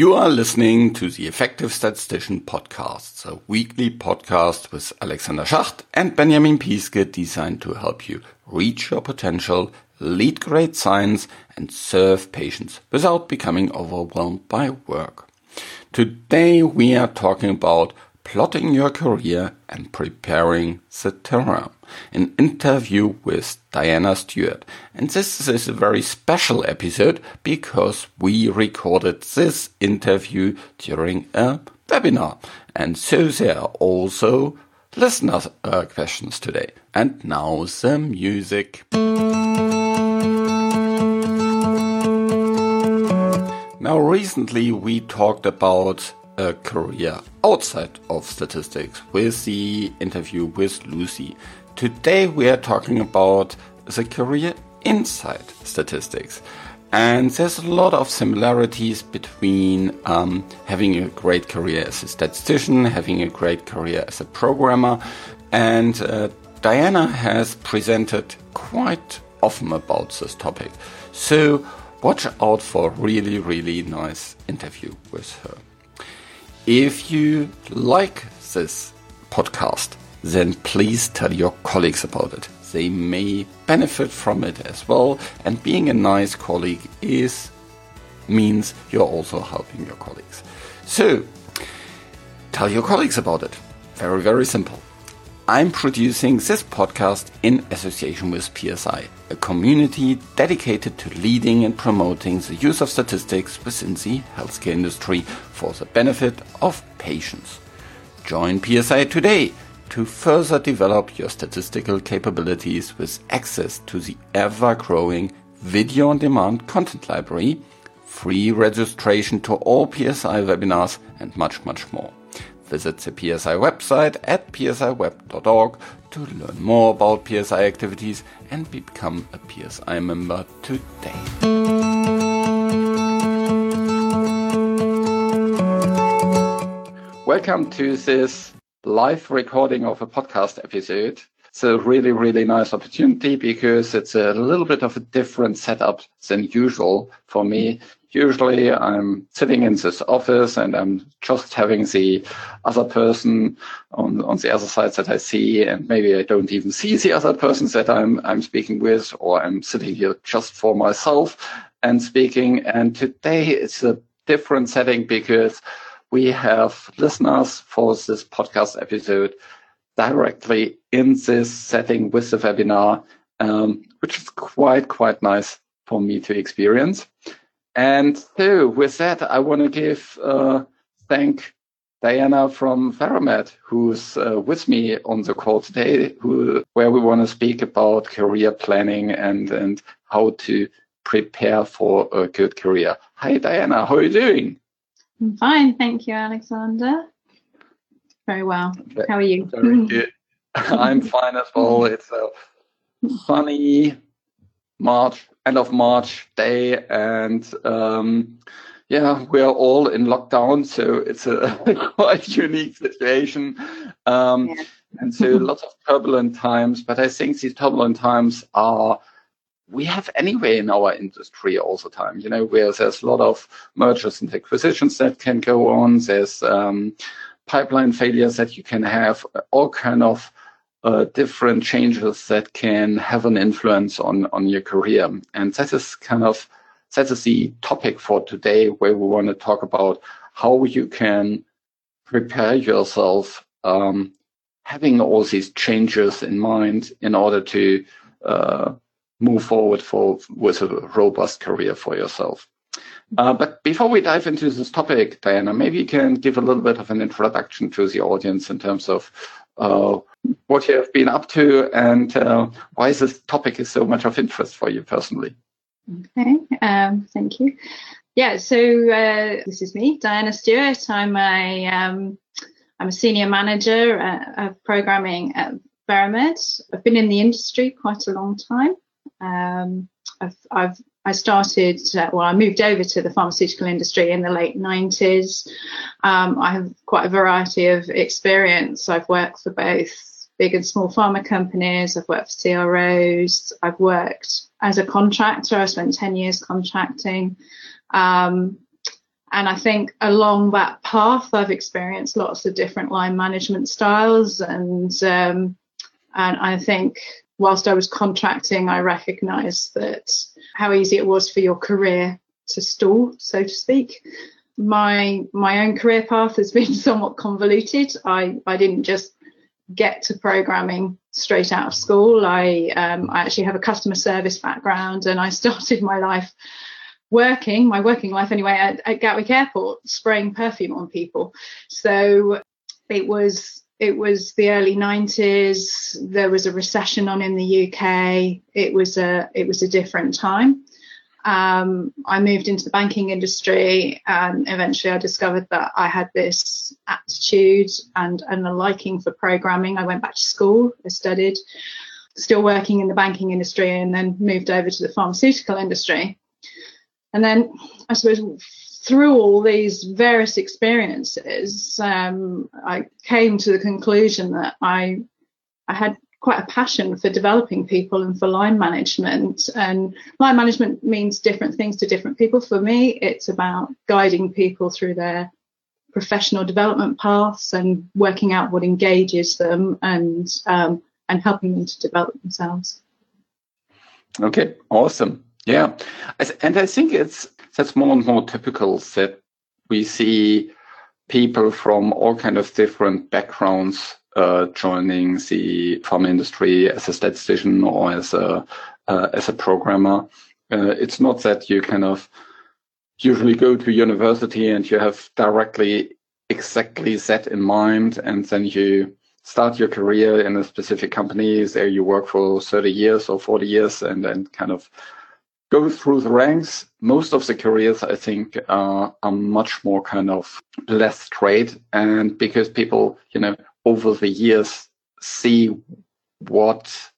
You are listening to the Effective Statistician podcast, a weekly podcast with Alexander Schacht and Benjamin Piske designed to help you reach your potential, lead great science, and serve patients without becoming overwhelmed by work. Today we are talking about plotting your career and preparing the terrain. An interview with Diana Stuart. And this is a very special episode because we recorded this interview during a webinar. And so there are also listener uh, questions today. And now the music. Now recently we talked about a career outside of statistics with the interview with Lucy. Today we are talking about the career inside statistics. And there's a lot of similarities between um, having a great career as a statistician, having a great career as a programmer, and uh, Diana has presented quite often about this topic. So watch out for a really, really nice interview with her. If you like this podcast, then please tell your colleagues about it. They may benefit from it as well. And being a nice colleague is means you're also helping your colleagues. So tell your colleagues about it. Very, very simple. I'm producing this podcast in association with PSI, a community dedicated to leading and promoting the use of statistics within the healthcare industry for the benefit of patients. Join PSI today to further develop your statistical capabilities with access to the ever growing video on demand content library, free registration to all PSI webinars, and much, much more. Visit the PSI website at psiweb.org to learn more about PSI activities and become a PSI member today. Welcome to this live recording of a podcast episode. It's a really, really nice opportunity because it's a little bit of a different setup than usual for me usually I'm sitting in this office and I'm just having the other person on, on the other side that I see, and maybe I don't even see the other person that I'm, I'm speaking with, or I'm sitting here just for myself and speaking. And today it's a different setting because we have listeners for this podcast episode directly in this setting with the webinar, um, which is quite, quite nice for me to experience. And so with that, I want to give uh, thank Diana from Veramed, who's uh, with me on the call today, who, where we want to speak about career planning and, and how to prepare for a good career. Hi, Diana. How are you doing? I'm fine. Thank you, Alexander. Very well. How are you? I'm fine as well. It's a sunny March end of March day, and um, yeah, we are all in lockdown, so it's a quite unique situation. Um, yeah. and so lots of turbulent times, but I think these turbulent times are we have anyway in our industry all the time, you know, where there's a lot of mergers and acquisitions that can go on. There's um, pipeline failures that you can have, all kind of uh, different changes that can have an influence on on your career. And that is kind of that is the topic for today, where we want to talk about how you can prepare yourself, um, having all these changes in mind in order to uh, move forward for with a robust career for yourself. Uh, but before we dive into this topic, Diana, maybe you can give a little bit of an introduction to the audience in terms of uh, what you have been up to and uh, why this topic is so much of interest for you personally. Okay, um, thank you. Yeah, so uh, this is me, Diana Stuart. I'm a am um, a senior manager uh, of programming at Veramed. I've been in the industry quite a long time. Um, I've, I've I started, uh, well, I moved over to the pharmaceutical industry in the late 90s. Um, I have quite a variety of experience. I've worked for both big and small pharma companies, I've worked for CROs, I've worked as a contractor, I spent 10 years contracting. Um, And I think along that path, I've experienced lots of different line management styles. And, um, and I think whilst I was contracting, I recognized that how easy it was for your career to stall, so to speak. My my own career path has been somewhat convoluted. I, I didn't just get to programming straight out of school. I um, I actually have a customer service background, and I started my life working, my working life anyway, at, at Gatwick Airport, spraying perfume on people. So it was it was the early 90s. There was a recession on in the UK. It was a it was a different time. Um, I moved into the banking industry, and eventually I discovered that I had this aptitude and, and a liking for programming. I went back to school, I studied, still working in the banking industry, and then moved over to the pharmaceutical industry. And then I suppose through all these various experiences, um, I came to the conclusion that I I had quite a passion for developing people and for line management. And line management means different things to different people. For me, it's about guiding people through their professional development paths and working out what engages them and um, and helping them to develop themselves. Okay, awesome. Yeah, and I think it's that's more and more typical that we see people from all kind of different backgrounds uh, joining the pharma industry as a statistician or as a uh, as a programmer. Uh, it's not that you kind of usually go to university and you have directly exactly that in mind, and then you start your career in a specific company. There you work for 30 years or 40 years, and then kind of go through the ranks. Most of the careers, I think, are much more kind of less straight, and because people, you know, over the years see what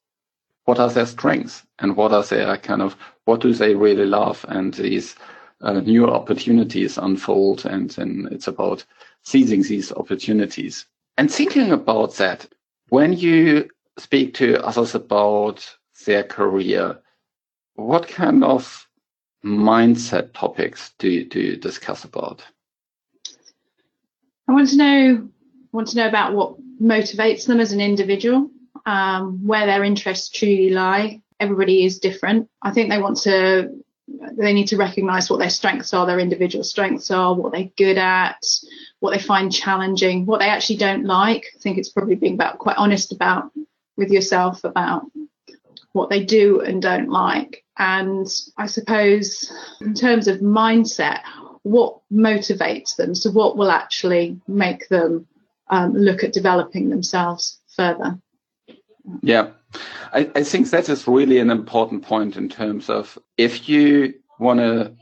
what are their strengths and what are their kind of what do they really love and these uh, new opportunities unfold and then it's about seizing these opportunities and thinking about that when you speak to others about their career what kind of mindset topics do you, do you discuss about i want to know want to know about what motivates them as an individual, um, where their interests truly lie. Everybody is different. I think they want to, they need to recognize what their strengths are, their individual strengths are, what they're good at, what they find challenging, what they actually don't like. I think it's probably being about quite honest about with yourself about what they do and don't like. And I suppose in terms of mindset, what motivates them? So what will actually make them um, look at developing themselves further. Yeah, I, I think that is really an important point in terms of if you want to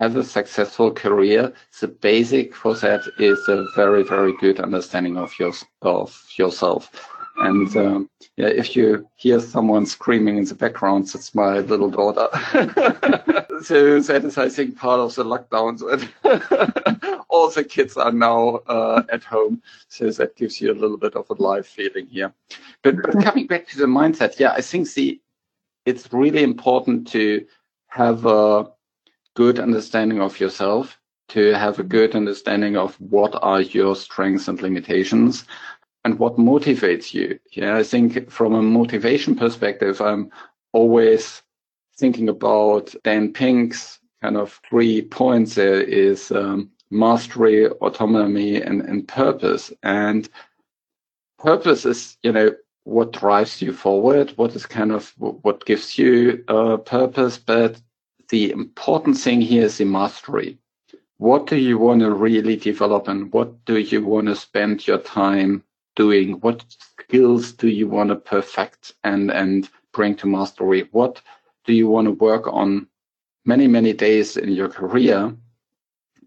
have a successful career, the basic for that is a very, very good understanding of your of yourself. And um, yeah, if you hear someone screaming in the background, that's my little daughter. so that is, I think, part of the lockdowns. all the kids are now uh, at home, so that gives you a little bit of a live feeling here. But, but coming back to the mindset, yeah, I think the it's really important to have a good understanding of yourself, to have a good understanding of what are your strengths and limitations, and what motivates you. Yeah, I think from a motivation perspective, I'm always thinking about Dan Pink's kind of three points there is um, mastery, autonomy, and, and purpose. And purpose is, you know, what drives you forward, what is kind of what gives you a purpose. But the important thing here is the mastery. What do you want to really develop and what do you want to spend your time doing? What skills do you want to perfect and, and bring to mastery? What do you want to work on many, many days in your career?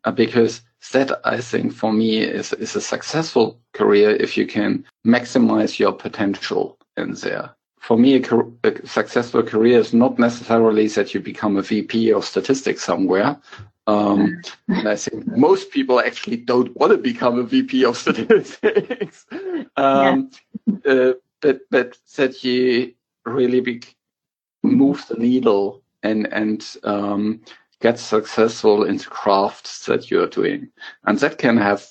Uh, because that I think for me is, is a successful career if you can maximize your potential in there. For me, a, a, successful career is not necessarily that you become a VP of statistics somewhere. Um, and I think most people actually don't want to become a VP of statistics. um, yeah. uh, but, but that you really be, move the needle and, and um, get successful in the crafts that you're doing. And that can have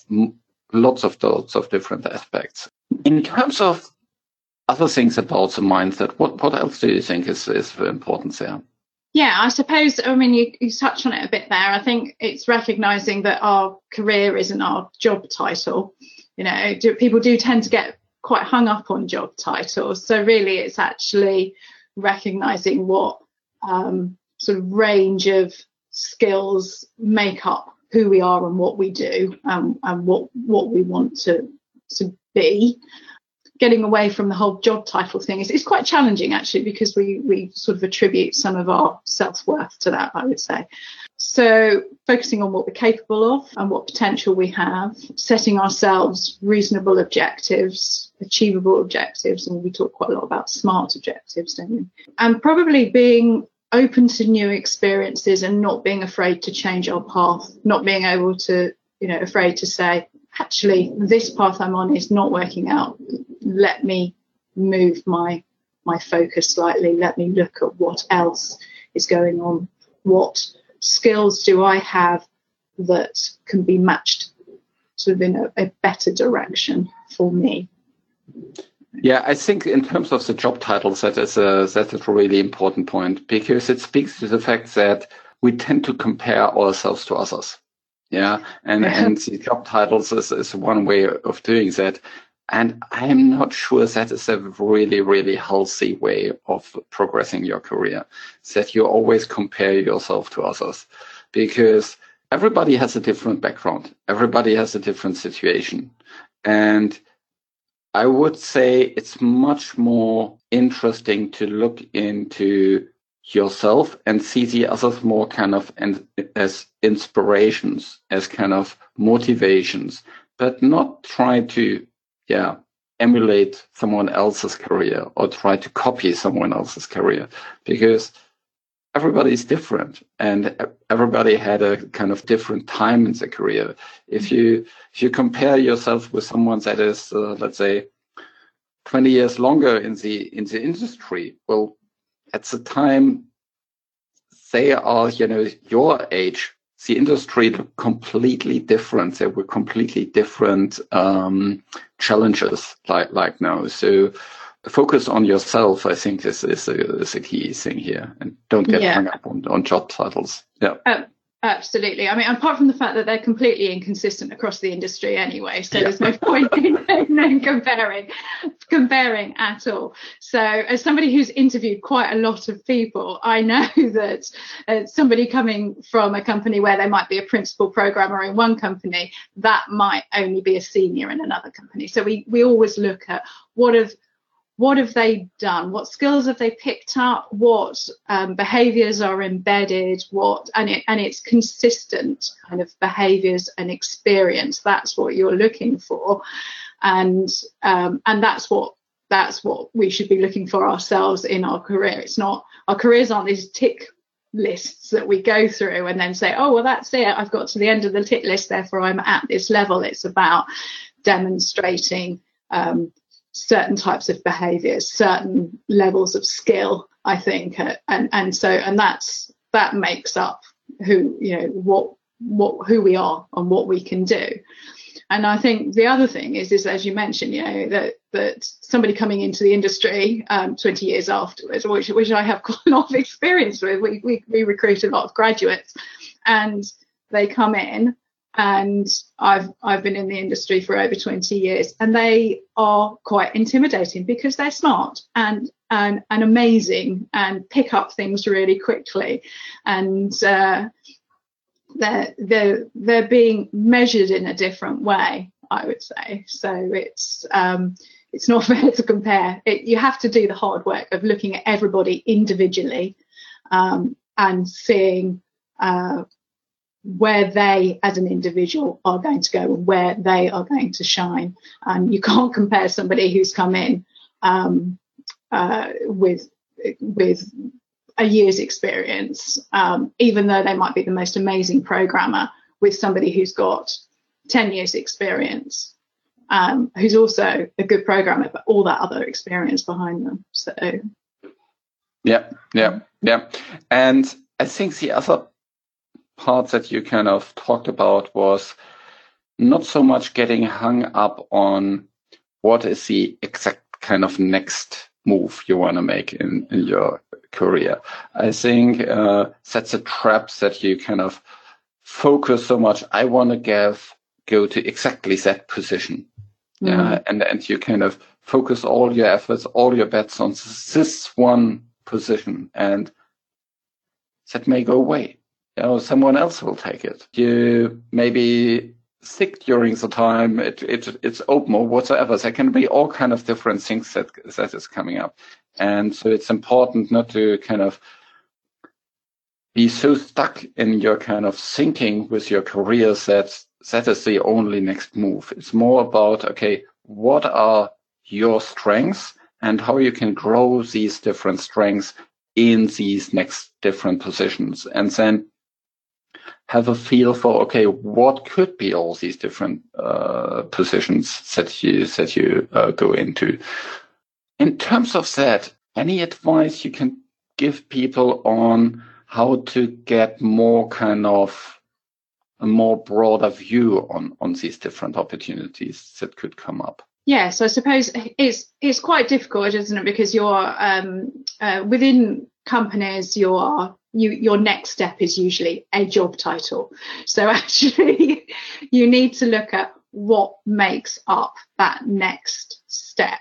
lots of lots of different aspects. In terms of other things about the mindset, what, what else do you think is, is important there? Yeah, I suppose, I mean, you, you touched on it a bit there. I think it's recognizing that our career isn't our job title. You know, do, people do tend to get quite hung up on job titles. So really, it's actually recognizing what um, sort of range of skills make up who we are and what we do um, and what what we want to to be getting away from the whole job title thing. Is, quite challenging actually because we we sort of attribute some of our self-worth to that i would say. So focusing on what we're capable of and what potential we have setting ourselves reasonable objectives achievable objectives and we talk quite a lot about smart objectives don't we? And probably being open to new experiences and not being afraid to change our path not being able to you know afraid to say actually this path I'm on is not working out. Let me move my my focus slightly. Let me look at what else is going on. What skills do I have that can be matched sort of in a, a better direction for me? Yeah, I think in terms of the job titles, that is a that is a really important point because it speaks to the fact that we tend to compare ourselves to others. Yeah, and and the job titles is, is one way of doing that. And I'm not sure that is a really, really healthy way of progressing your career. That you always compare yourself to others because everybody has a different background. Everybody has a different situation. And I would say it's much more interesting to look into yourself and see the others more kind of in, as inspirations, as kind of motivations, but not try to, yeah, emulate someone else's career or try to copy someone else's career because everybody is different and everybody had a kind of different time in their career. If you, if you compare yourself with someone that is, uh, let's say, 20 years longer in the, in the industry, well, at the time they are, you know, your age, the industry looked completely different. There were completely different um, challenges like like now. So focus on yourself. I think this is a, is a key thing here, and don't get yeah. hung up on, on job titles. Yeah. Uh, Absolutely. I mean, apart from the fact that they're completely inconsistent across the industry anyway, so yeah. there's no point in, in, comparing, comparing at all. So, as somebody who's interviewed quite a lot of people, I know that uh, somebody coming from a company where they might be a principal programmer in one company, that might only be a senior in another company. So we we always look at what have what have they done? What skills have they picked up? What um, behaviors are embedded? What and it and it's consistent kind of behaviors and experience. That's what you're looking for. And um, and that's what that's what we should be looking for ourselves in our career. It's not our careers aren't these tick lists that we go through and then say oh well that's it. I've got to the end of the tick list therefore i'm at this level. It's about demonstrating um, certain types of behaviors, certain levels of skill, I think. Uh, and, and so, and that's, that makes up who, you know, what, what, who we are and what we can do. And I think the other thing is, is as you mentioned, you know, that that somebody coming into the industry um, 20 years afterwards, which which I have quite a lot of experience with. We we, we recruit a lot of graduates, and they come in and I've I've been in the industry for over 20 years, and they are quite intimidating because they're smart and and, and amazing and pick up things really quickly, and uh, they're they're they're being measured in a different way, I would say. So it's um, it's not fair to compare. It, you have to do the hard work of looking at everybody individually um, and seeing. Uh, where they as an individual are going to go and where they are going to shine. And you can't compare somebody who's come in um, uh, with with a year's experience, um, even though they might be the most amazing programmer, with somebody who's got 10 years experience, um, who's also a good programmer, but all that other experience behind them. So, yeah, yeah, yeah. And I think the other part that you kind of talked about was not so much getting hung up on what is the exact kind of next move you want to make in, in your career. I think uh, that's a trap that you kind of focus so much. I want to give go to exactly that position. Mm. Yeah, and and you kind of focus all your efforts, all your bets on this one position, and that may go away. Know, someone else will take it. You maybe sick during the time it, it it's open or whatsoever. There can be all kind of different things that that is coming up, and so it's important not to kind of be so stuck in your kind of thinking with your career that that is the only next move. It's more about okay, what are your strengths and how you can grow these different strengths in these next different positions, and then have a feel for okay, what could be all these different uh, positions that you that you uh, go into. In terms of that, any advice you can give people on how to get more kind of a more broader view on on these different opportunities that could come up? Yeah, so I suppose it's it's quite difficult, isn't it? Because you're um, uh, within companies, your you your next step is usually a job title. So actually, you need to look at what makes up that next step.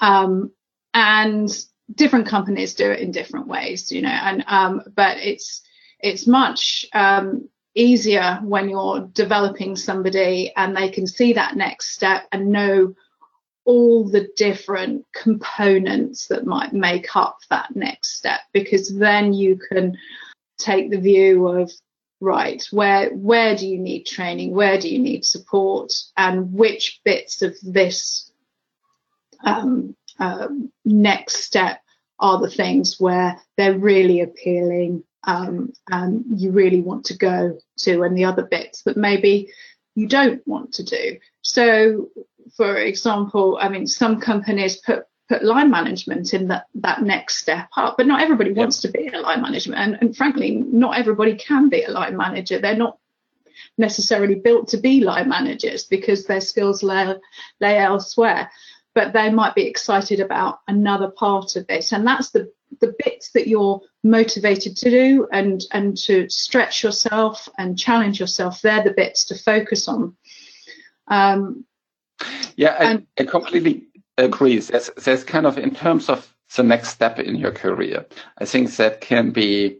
Um, and different companies do it in different ways, you know, and um, but it's it's much um, easier when you're developing somebody and they can see that next step and know all the different components that might make up that next step because then you can take the view of right where where do you need training? Where do you need support? And which bits of this um, uh, next step are the things where they're really appealing um, and you really want to go to and the other bits that maybe you don't want to do. So for example, I mean, some companies put put line management in that that next step up, but not everybody yep. wants to be a line management, and, and frankly, not everybody can be a line manager. They're not necessarily built to be line managers because their skills lay, lay elsewhere but they might be excited about another part of this and that's the the bits that you're motivated to do and and to stretch yourself and challenge yourself they're the bits to focus on um, yeah, I, and, I completely agree. There's, there's kind of in terms of the next step in your career, I think that can be,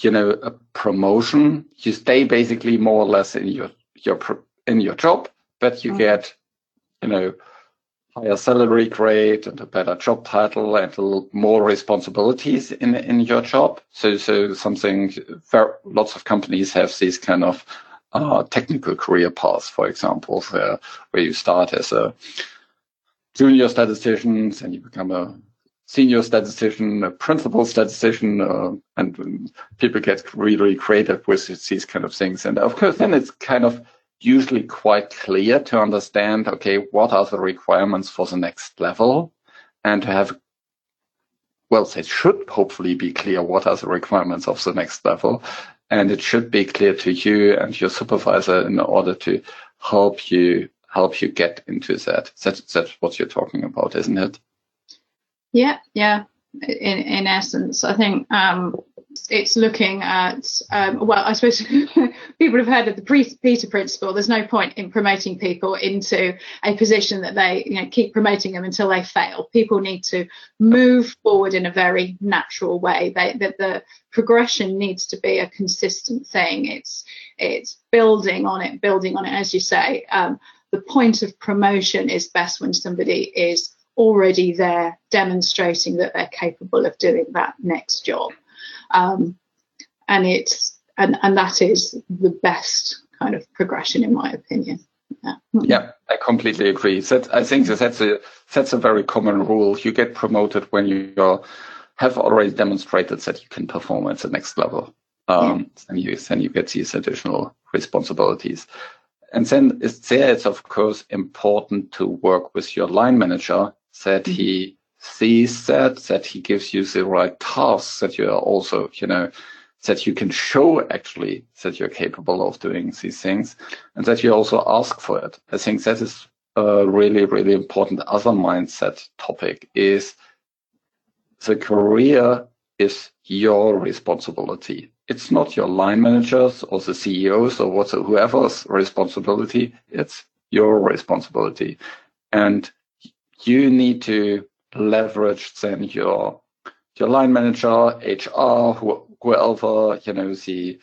you know, a promotion. You stay basically more or less in your your in your job, but you mm-hmm. get, you know, higher salary grade and a better job title and more responsibilities in in your job. So so something. Lots of companies have these kind of uh, technical career paths, for example, where, where you start as a junior statistician and you become a senior statistician, a principal statistician, uh, and people get really creative with these kind of things. And of course, then it's kind of usually quite clear to understand, okay, what are the requirements for the next level and to have well, it should hopefully be clear what are the requirements of the next level and it should be clear to you and your supervisor in order to help you help you get into that. That's that's what you're talking about, isn't it? Yeah, yeah. In in essence, I think um, it's looking at um, well i suppose people have heard of the peter principle. There's no point in promoting people into a position that they you know keep promoting them until they fail. People need to move forward in a very natural way. They, that the progression needs to be a consistent thing. It's it's building on it building on it. As you say um, the point of promotion is best when somebody is already there demonstrating that they're capable of doing that next job um, and it's and and that is the best kind of progression in my opinion. Yeah. yeah, I completely agree. That I think that that's a that's a very common rule. You get promoted when you have already demonstrated that you can perform at the next level. Um, yeah. and you then you get these additional responsibilities. And then it's there it's of course important to work with your line manager that mm-hmm. he sees that, that he gives you the right tasks, that you are also, you know, that you can show actually that you're capable of doing these things and that you also ask for it. I think that is a really, really important other mindset topic is the career is your responsibility. It's not your line managers or the CEOs or what's whoever's responsibility. It's your responsibility. And you need to leverage then your your line manager, HR, whoever, you know, the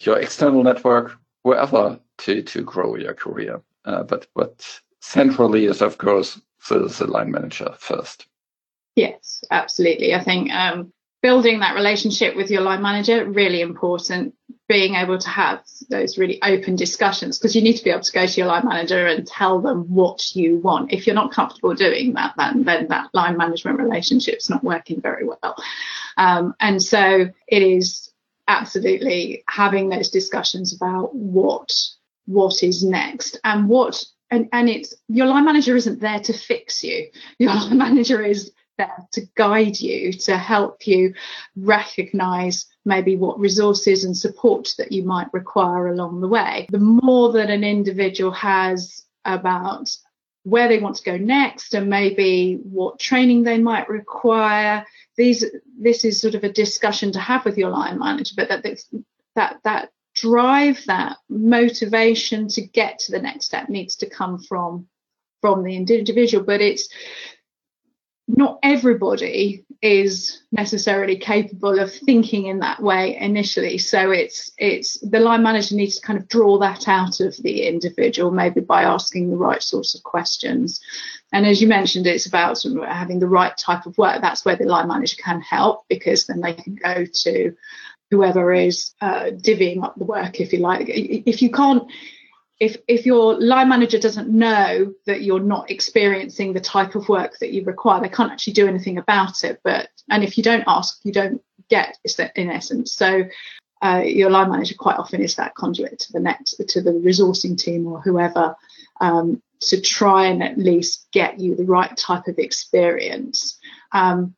your external network, whoever to to grow your career. Uh, but but centrally is of course the, the line manager first. Yes, absolutely. I think um, building that relationship with your line manager really important being able to have those really open discussions because you need to be able to go to your line manager and tell them what you want. If you're not comfortable doing that then, then that line management relationship's not working very well. Um, and so it is absolutely having those discussions about what what is next and what and, and it's your line manager isn't there to fix you. Your line manager is there to guide you, to help you recognize maybe what resources and support that you might require along the way. The more that an individual has about where they want to go next and maybe what training they might require these this is sort of a discussion to have with your line manager but that that that drive that motivation to get to the next step needs to come from from the individual but it's not everybody is necessarily capable of thinking in that way initially. So it's it's the line manager needs to kind of draw that out of the individual maybe by asking the right sorts of questions. And as you mentioned it's about having the right type of work. That's where the line manager can help because then they can go to whoever is uh, divvying up the work if you like. If you can't if if your line manager doesn't know that you're not experiencing the type of work that you require, they can't actually do anything about it. But and if you don't ask, you don't get. In essence? So uh, your line manager quite often is that conduit to the next to the resourcing team or whoever um, to try and at least get you the right type of experience. Um,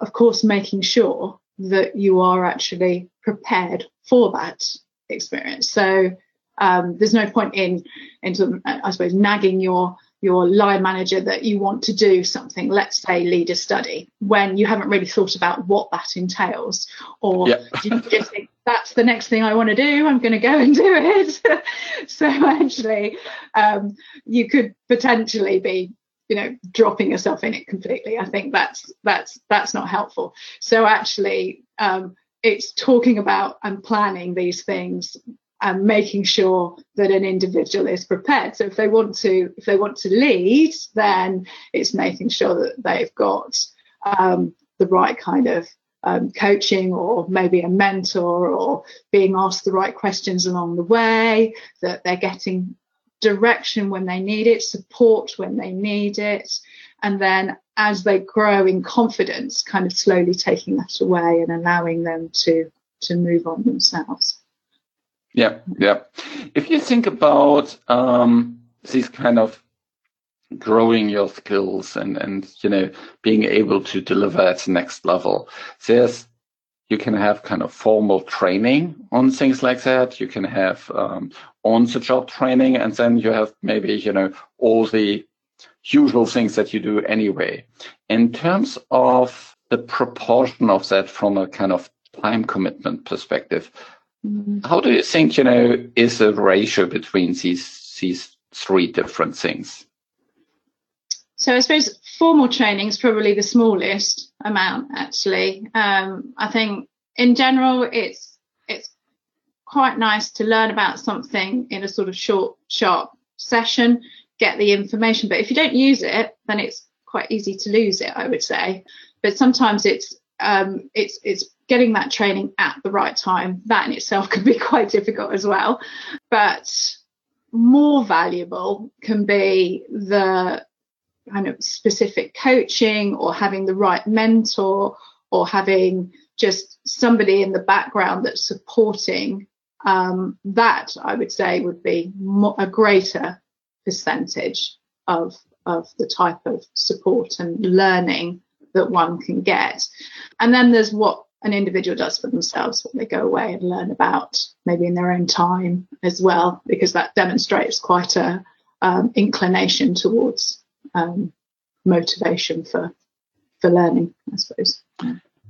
of course, making sure that you are actually prepared for that experience. So um, there's no point in in sort of, I suppose nagging your your line manager that you want to do something, let's say lead a study, when you haven't really thought about what that entails, or yeah. you just think that's the next thing I want to do, I'm going to go and do it. so actually, um, you could potentially be, you know, dropping yourself in it completely. I think that's that's that's not helpful. So actually, um, it's talking about and planning these things and making sure that an individual is prepared. So if they want to, if they want to lead, then it's making sure that they've got um, the right kind of um, coaching or maybe a mentor or being asked the right questions along the way, that they're getting direction when they need it, support when they need it, and then as they grow in confidence, kind of slowly taking that away and allowing them to to move on themselves. Yeah, yeah. If you think about um, these kind of growing your skills and and you know being able to deliver at the next level, there's you can have kind of formal training on things like that. You can have um, on the job training, and then you have maybe you know all the usual things that you do anyway. In terms of the proportion of that from a kind of time commitment perspective, Mm-hmm. How do you think, you know, is the ratio between these these three different things? So I suppose formal training is probably the smallest amount actually. Um, I think in general it's it's quite nice to learn about something in a sort of short, sharp session, get the information. But if you don't use it, then it's quite easy to lose it, I would say. But sometimes it's um, it's it's getting that training at the right time. That in itself can be quite difficult as well. But more valuable can be the kind of specific coaching or having the right mentor or having just somebody in the background that's supporting um, that I would say would be more, a greater percentage of of the type of support and learning that one can get. And then there's what an individual does for themselves, what they go away and learn about, maybe in their own time as well, because that demonstrates quite a um, inclination towards um, motivation for for learning, I suppose.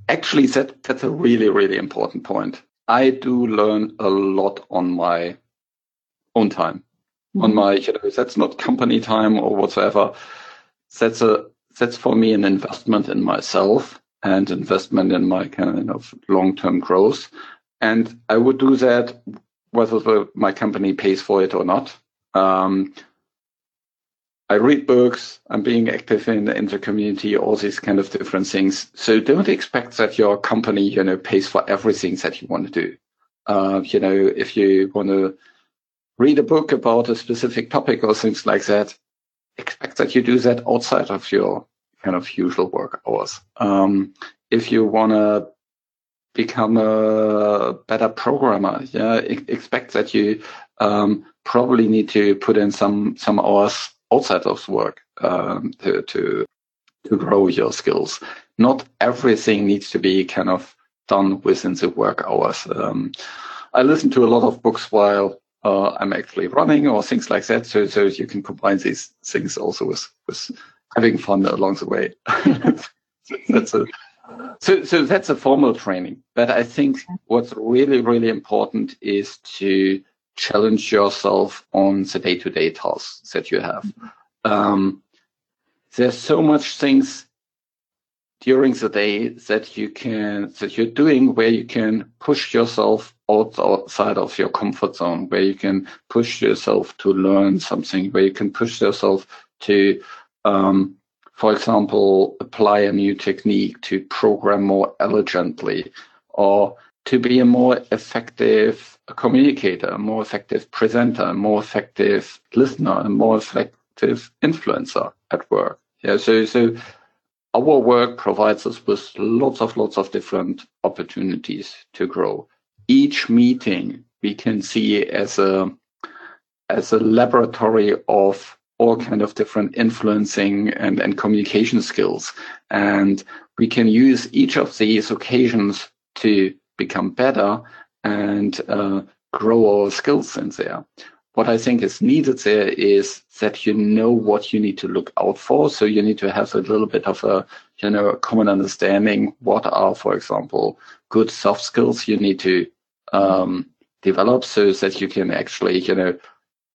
Actually, that that's a really really important point. I do learn a lot on my own time, mm-hmm. on my you know that's not company time or whatsoever. That's a that's for me an investment in myself and investment in my kind of long term growth. And I would do that whether the, my company pays for it or not. Um, I read books, I'm being active in the, in the community, all these kind of different things. So don't expect that your company, you know, pays for everything that you want to do. Uh, you know, if you want to read a book about a specific topic or things like that, expect that you do that outside of your kind of usual work hours. Um, if you want to become a better programmer, yeah, expect that you um, probably need to put in some some hours outside of work um, to to to grow your skills. Not everything needs to be kind of done within the work hours. Um, I listen to a lot of books while uh, I'm actually running or things like that. So, so you can combine these things also with, with having fun along the way. that's a, so, so that's a formal training. But I think what's really, really important is to challenge yourself on the day-to-day tasks that you have. Um, there's so much things during the day that you can that you're doing where you can push yourself outside of your comfort zone, where you can push yourself to learn something, where you can push yourself to, um, for example, apply a new technique to program more elegantly, or to be a more effective communicator, a more effective presenter, a more effective listener, a more effective influencer at work. Yeah, so so our work provides us with lots of lots of different opportunities to grow. Each meeting we can see as a as a laboratory of all kind of different influencing and, and communication skills. And we can use each of these occasions to become better and uh, grow our skills in there. What I think is needed there is that you know what you need to look out for. So you need to have a little bit of a, you know, a common understanding. What are, for example, good soft skills you need to um, develop so that you can actually, you know,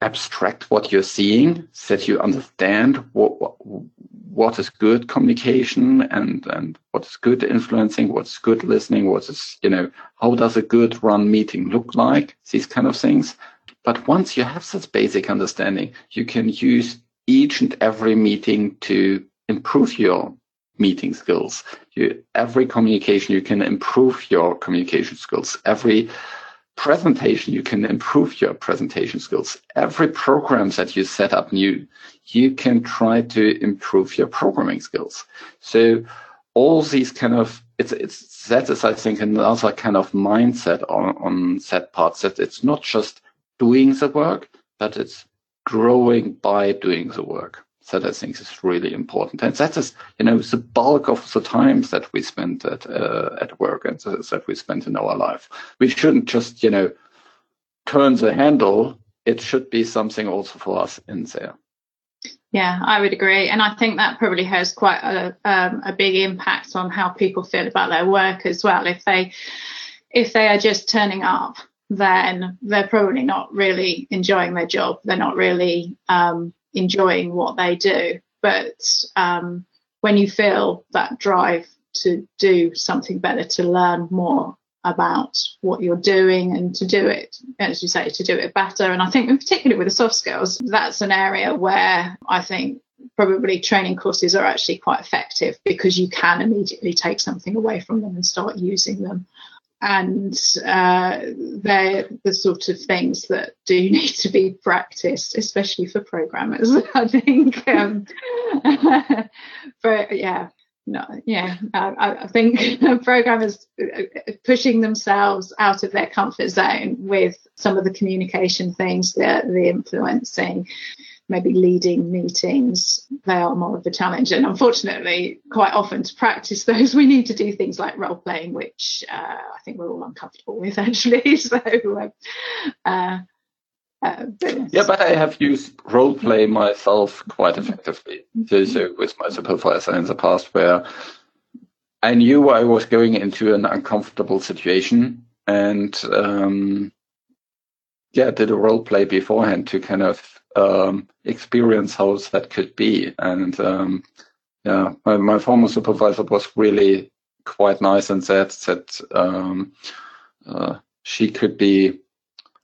abstract what you're seeing, so that you understand what, what, what is good communication and, and what is good influencing, what's good listening, what is, you know, how does a good run meeting look like, these kind of things. But once you have this basic understanding, you can use each and every meeting to improve your meeting skills. You, every communication, you can improve your communication skills. Every presentation, you can improve your presentation skills. Every program that you set up new, you can try to improve your programming skills. So all these kind of it's it's that is I think another kind of mindset on on that part that it's not just doing the work, but it's growing by doing the work. That I think is really important, and that is, you know, the bulk of the times that we spend at uh, at work and that we spend in our life. We shouldn't just, you know, turn the handle. It should be something also for us in there. Yeah, I would agree, and I think that probably has quite a um, a big impact on how people feel about their work as well. If they if they are just turning up then they're probably not really enjoying their job. They're not really um, enjoying what they do. But um, when you feel that drive to do something better, to learn more about what you're doing and to do it, as you say, to do it better. And I think, particularly with the soft skills, that's an area where I think probably training courses are actually quite effective because you can immediately take something away from them and start using them and uh, they're the sort of things that do need to be practiced, especially for programmers. I think, um, but yeah, no, yeah, I, I think programmers uh, pushing themselves out of their comfort zone with some of the communication things, the the influencing, maybe leading meetings, they are more of a challenge. And unfortunately, quite often to practice those, we need to do things like role playing, which uh, I think we're all uncomfortable with actually. so, uh, uh, yeah, but I have used role play myself quite effectively. So, so with my supervisor in the past, where I knew I was going into an uncomfortable situation, and um, yeah, did a role play beforehand to kind of um, experience how that could be. And um, yeah, my, my, former supervisor was really quite nice and said that um, uh, she could be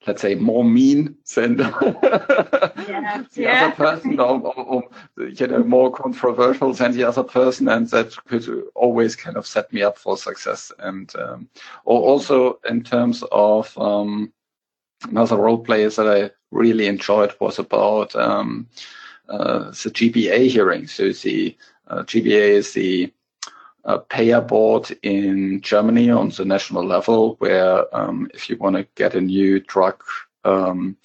let's say more mean than the yeah. other person or, or, or, you know more controversial than the other person and that could always kind of set me up for success and um, or also in terms of um, another role plays that I really enjoyed was about um, uh, the GBA hearing so the uh, GBA is the uh, payer board in Germany on the national level, where um, if you want to get a new drug um,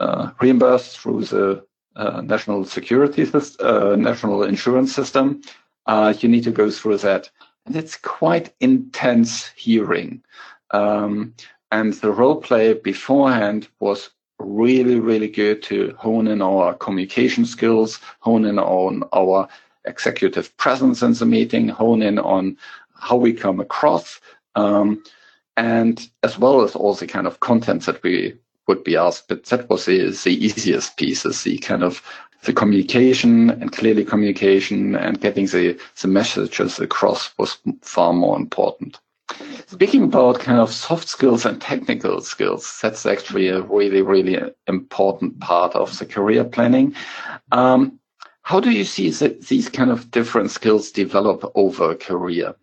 uh, reimbursed through the uh, national security system, uh, national insurance system, uh, you need to go through that, and it's quite intense hearing. Um, and the role play beforehand was really, really good to hone in our communication skills, hone in on our executive presence in the meeting, hone in on how we come across, um, and as well as all the kind of contents that we would be asked. But that was the, the easiest piece, is the kind of the communication and clearly communication and getting the, the messages across was far more important. Speaking about kind of soft skills and technical skills, that's actually a really, really important part of the career planning. Um, how do you see that these kind of different skills develop over a career?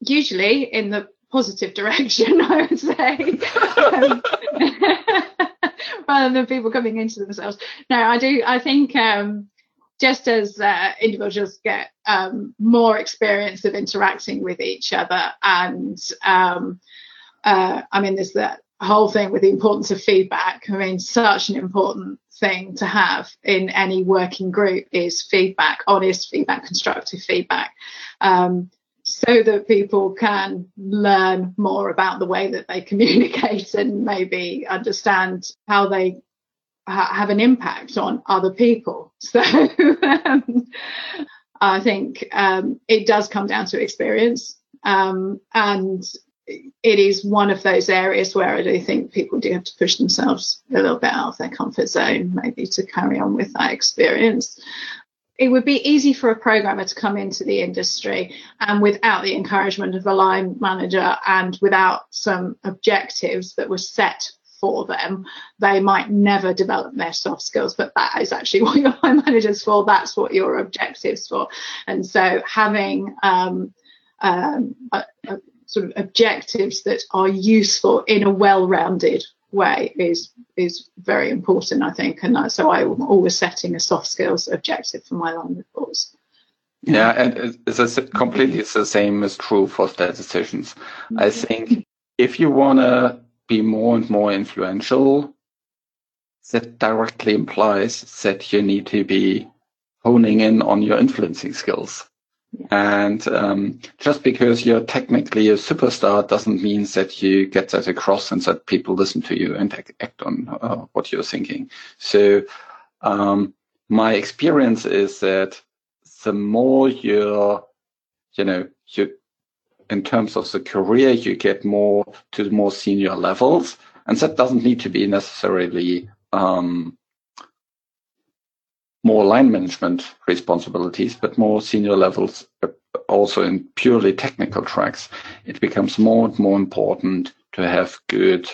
Usually in the positive direction, I would say. um, rather than people coming into themselves. No, I do. I think um, just as uh, individuals get um, more experience of interacting with each other, and um, uh, I mean, there's that whole thing with the importance of feedback. I mean, such an important thing to have in any working group is feedback, honest feedback, constructive feedback, um, so that people can learn more about the way that they communicate and maybe understand how they ha- have an impact on other people. So um, I think um, it does come down to experience. Um, and it is one of those areas where I do think people do have to push themselves a little bit out of their comfort zone, maybe to carry on with that experience. It would be easy for a programmer to come into the industry and without the encouragement of a line manager and without some objectives that were set for them, they might never develop their soft skills. But that is actually what your line manager's for. That's what your objectives for. And so having um, um, a, a sort of objectives that are useful in a well-rounded way is is very important, I think. And so I'm always setting a soft skills objective for my line reports. Yeah, and it's completely it's the same is true for statisticians. Mm-hmm. I think if you want to be more and more influential, that directly implies that you need to be honing in on your influencing skills. And um, just because you're technically a superstar doesn't mean that you get that across and that people listen to you and act on uh, what you're thinking. So um, my experience is that the more you're, you know, you in terms of the career, you get more to more senior levels, and that doesn't need to be necessarily um, more line management responsibilities, but more senior levels uh, also in purely technical tracks, it becomes more and more important to have good,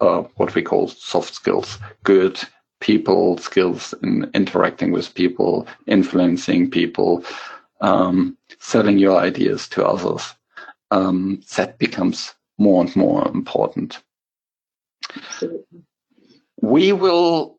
uh, what we call soft skills, good people skills in interacting with people, influencing people, um, selling your ideas to others. Um, that becomes more and more important. Absolutely. We will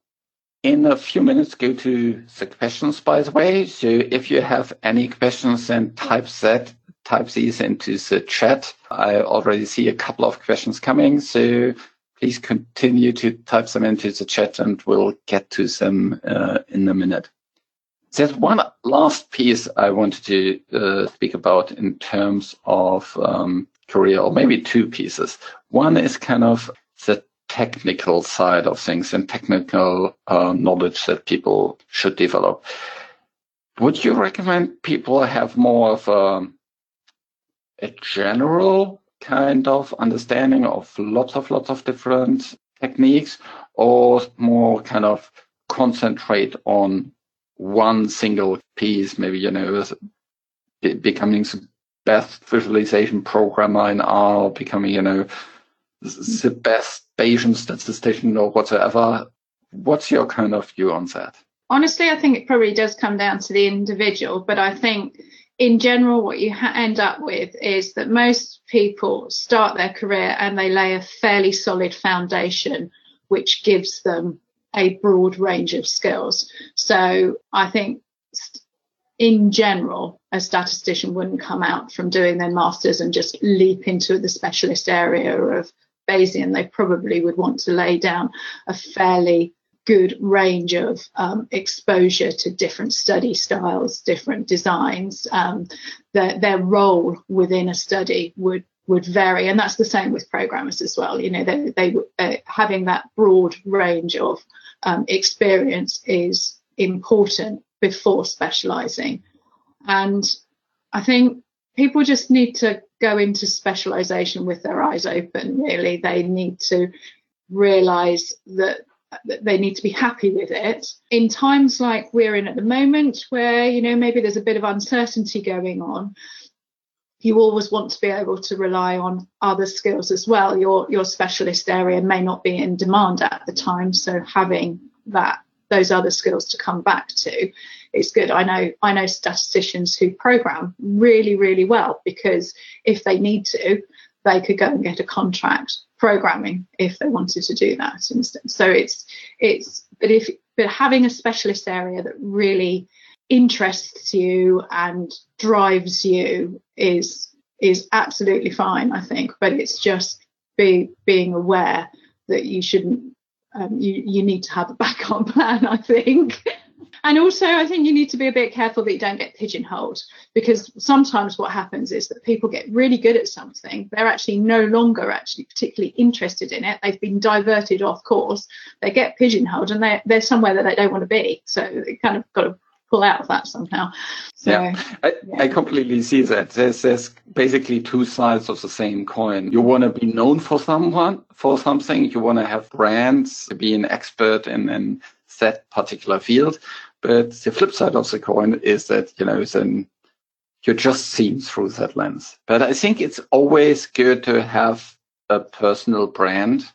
in a few minutes go to the questions, by the way. So if you have any questions, then type that, type these into the chat. I already see a couple of questions coming. So please continue to type them into the chat and we'll get to them uh, in a minute. There's one last piece I wanted to uh, speak about in terms of um, career, or maybe two pieces. One is kind of the technical side of things and technical uh, knowledge that people should develop. Would you recommend people have more of a, a general kind of understanding of lots of lots of different techniques, or more kind of concentrate on one single piece, maybe, you know, becoming the best visualization programmer in R, becoming, you know, the mm-hmm. best Bayesian statistician or whatever. What's your kind of view on that? Honestly, I think it probably does come down to the individual, but I think in general, what you ha- end up with is that most people start their career and they lay a fairly solid foundation, which gives them a broad range of skills. So I think in general, a statistician wouldn't come out from doing their masters and just leap into the specialist area of Bayesian. They probably would want to lay down a fairly good range of um, exposure to different study styles, different designs. Um, their, role within a study would would vary, and that's the same with programmers as well. You know, they they uh, having that broad range of um, experience is important before specializing. And I think people just need to go into specialization with their eyes open, really. They need to realize that they need to be happy with it in times like we're in at the moment where you know maybe there's a bit of uncertainty going on you always want to be able to rely on other skills as well your your specialist area may not be in demand at the time so having that those other skills to come back to is good. I know I know statisticians who program really really well because if they need to, they could go and get a contract programming if they wanted to do that. So it's it's but if but having a specialist area that really interests you and drives you is is absolutely fine, I think. But it's just be being aware that you shouldn't um, you you need to have a backup plan, I think. And also, I think you need to be a bit careful that you don't get pigeonholed because sometimes what happens is that people get really good at something. They're actually no longer actually particularly interested in it. They've been diverted off course. They get pigeonholed and they're, they're somewhere that they don't want to be. So they kind of got to pull out of that somehow. So, yeah, I, yeah. I completely see that. There's, there's basically two sides of the same coin. You want to be known for someone, for something. You want to have brands, be an expert in, in that particular field. But the flip side of the coin is that, you know, then you're just seen through that lens. But I think it's always good to have a personal brand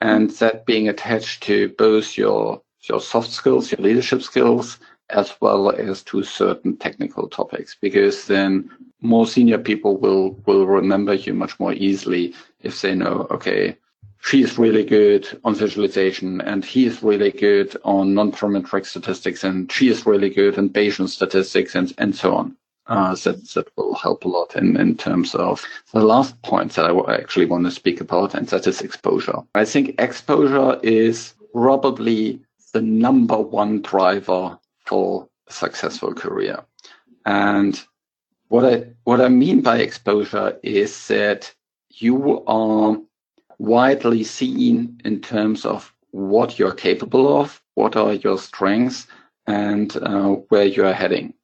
and that being attached to both your your soft skills, your leadership skills, as well as to certain technical topics, because then more senior people will will remember you much more easily if they know, okay, she's really good on visualization and he is really good on non-parametric statistics and she is really good in Bayesian statistics and, and so on. Uh, that, that will help a lot in, in terms of the last point that I actually want to speak about, and that is exposure. I think exposure is probably the number one driver for successful career. And what I, what I mean by exposure is that you are widely seen in terms of what you're capable of, what are your strengths, and uh, where you are heading.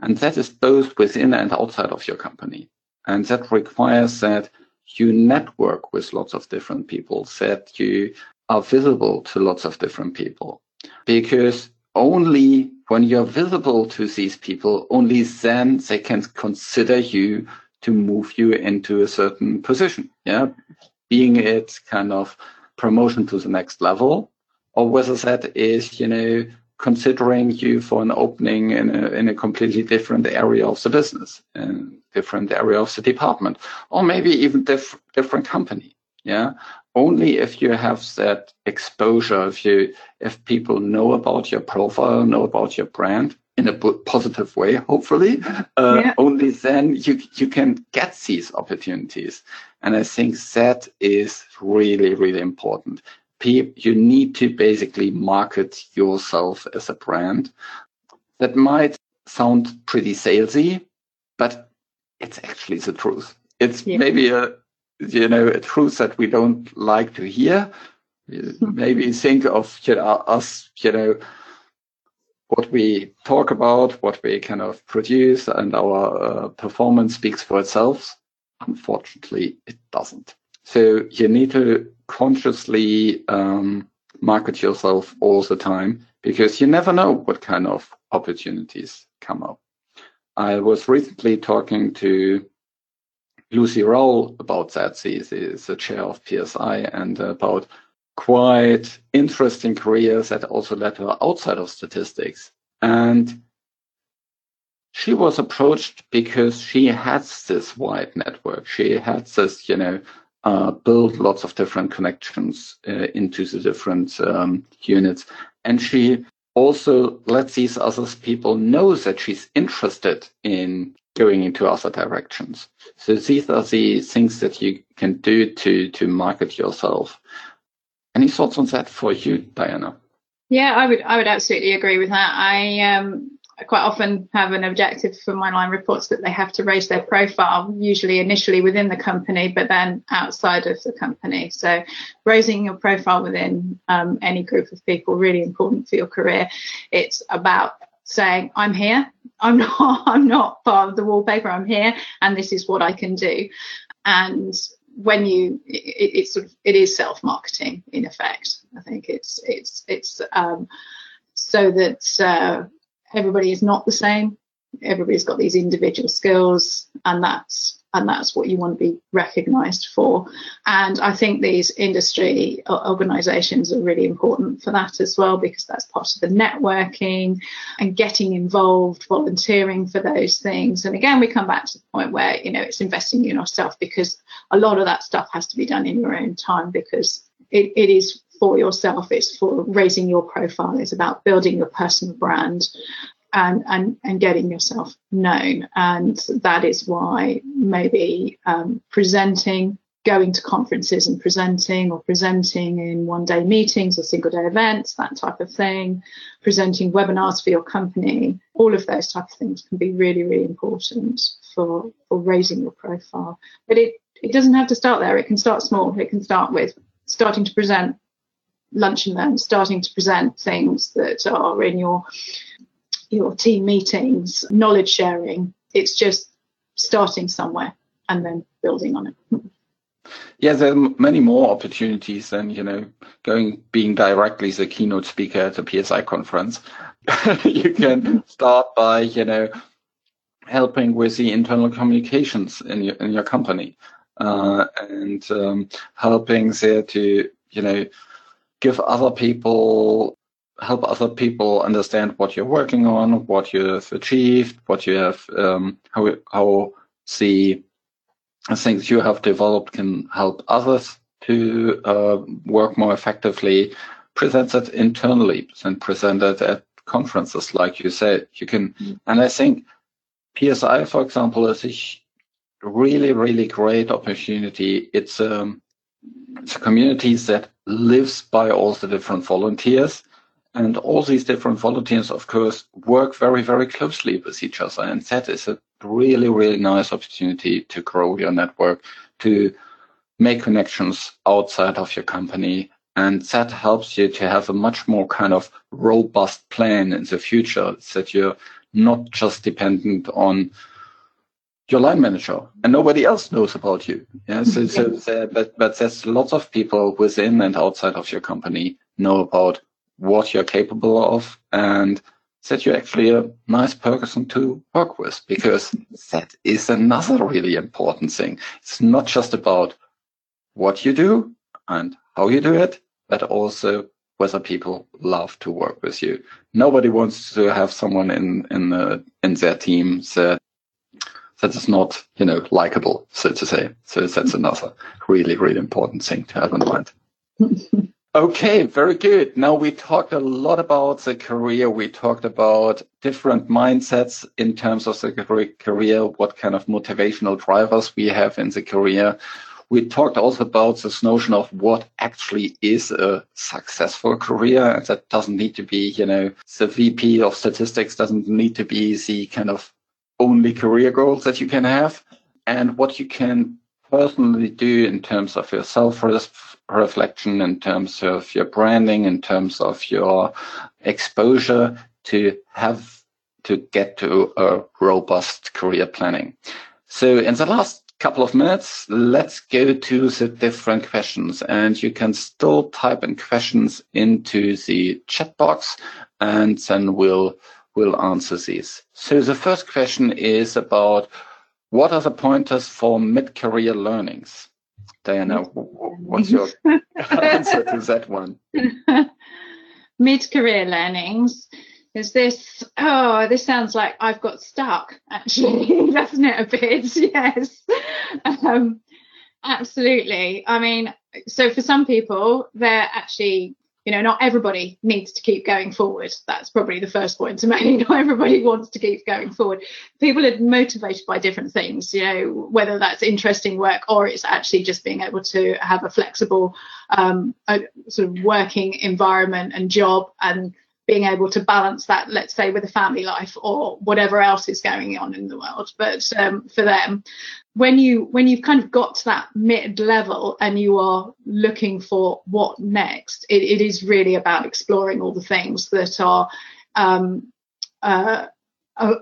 And that is both within and outside of your company. And that requires that you network with lots of different people, that you are visible to lots of different people. Because only when you're visible to these people, only then they can consider you to move you into a certain position. Yeah being it kind of promotion to the next level, or whether that is, you know, considering you for an opening in a, in a completely different area of the business, in different area of the department, or maybe even diff- different company. Yeah. Only if you have that exposure, if you, if people know about your profile, know about your brand, in a positive way, hopefully, uh, yeah. only then you, you can get these opportunities. And I think that is really, really important. You need to basically market yourself as a brand. That might sound pretty salesy, but it's actually the truth. It's yeah. maybe a, you know, a truth that we don't like to hear. maybe think of you know, us, you know, what we talk about, what we kind of produce, and our uh, performance speaks for itself. Unfortunately, it doesn't. So you need to consciously um, market yourself all the time because you never know what kind of opportunities come up. I was recently talking to Lucy Rowell about that. She is the chair of PSI and about quite interesting careers that also led her outside of statistics. And she was approached because she has this wide network. She had this, you know, uh, build lots of different connections uh, into the different um, units. And she also lets these other people know that she's interested in going into other directions. So these are the things that you can do to, to market yourself. Any thoughts on that for you, Diana? Yeah, I would I would absolutely agree with that. I um I quite often have an objective for my line reports that they have to raise their profile, usually initially within the company, but then outside of the company. So raising your profile within um, any group of people really important for your career. It's about saying, I'm here. I'm not I'm not part of the wallpaper. I'm here and this is what I can do. And when you it, it's sort of it is self-marketing in effect i think it's it's it's um, so that uh, everybody is not the same. Everybody's got these individual skills and that's and that's what you want to be recognized for. And i think these industry organizations are really important for that as well because that's part of the networking and getting involved volunteering for those things. And again we come back to the point where you know it's investing in yourself because a lot of that stuff has to be done in your own time because it, it is for yourself it's for raising your profile it's about building your personal brand and, and, and getting yourself known. And that is why maybe um, presenting, going to conferences and presenting, or presenting in one day meetings or single day events, that type of thing, presenting webinars for your company, all of those type of things can be really, really important for, for raising your profile. But it, it doesn't have to start there. It can start small. It can start with starting to present lunch and learn, starting to present things that are in your your team meetings, knowledge sharing. It's just starting somewhere and then building on it. Yeah, there are many more opportunities than, you know, going, being directly the keynote speaker at a PSI conference. you can start by, you know, helping with the internal communications in your, in your company, uh, and, um, helping there to, you know, give other people help other people understand what you're working on, what you've achieved, what you have, um, how how the things you have developed can help others to uh, work more effectively. Present it internally and present it at conferences, like you said. You can, mm-hmm. and I think PSI, for example, is a really, really great opportunity. It's um, it's a community that lives by all the different volunteers and all these different volunteers, of course, work very, very closely with each other. And that is a really, really nice opportunity to grow your network, to make connections outside of your company. And that helps you to have a much more kind of robust plan in the future that you're not just dependent on your line manager and nobody else knows about you. Yeah, so, mm-hmm. so, so but, but there's lots of people within and outside of your company know about what you're capable of and that you're actually a nice person to work with because that is another really important thing. It's not just about what you do and how you do it, but also whether people love to work with you. Nobody wants to have someone in in the, in their team that that is not you know likable, so to say. So that's another really really important thing to have in mind. Okay, very good. Now we talked a lot about the career. We talked about different mindsets in terms of the career, what kind of motivational drivers we have in the career. We talked also about this notion of what actually is a successful career. And that doesn't need to be, you know, the VP of statistics doesn't need to be the kind of only career goals that you can have and what you can personally do in terms of your self reflection, in terms of your branding, in terms of your exposure to have to get to a robust career planning. So in the last couple of minutes, let's go to the different questions and you can still type in questions into the chat box and then we'll, we'll answer these. So the first question is about what are the pointers for mid-career learnings? Diana, what's your answer to that one? Mid-career learnings is this oh this sounds like i've got stuck actually doesn't it a bit yes um, absolutely i mean so for some people they're actually you know, not everybody needs to keep going forward. That's probably the first point to make. Not everybody wants to keep going forward. People are motivated by different things, you know, whether that's interesting work or it's actually just being able to have a flexible um, a sort of working environment and job and being able to balance that, let's say, with a family life or whatever else is going on in the world. But um, for them, when you when you've kind of got to that mid level and you are looking for what next, it, it is really about exploring all the things that are um, uh,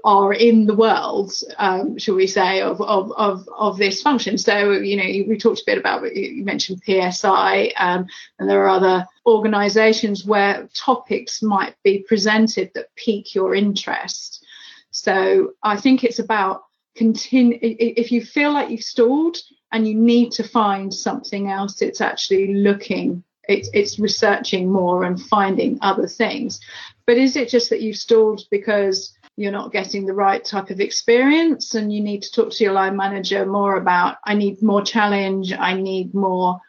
are in the world, um, shall we say, of, of, of, of this function. So, you know, we talked a bit about, you mentioned PSI, um, and there are other organizations where topics might be presented that pique your interest. So I think it's about continue, if you feel like you've stalled and you need to find something else, it's actually looking it's, it's researching more and finding other things. But is it just that you've stalled because you're not getting the right type of experience and you need to talk to your line manager more about i need more challenge i need more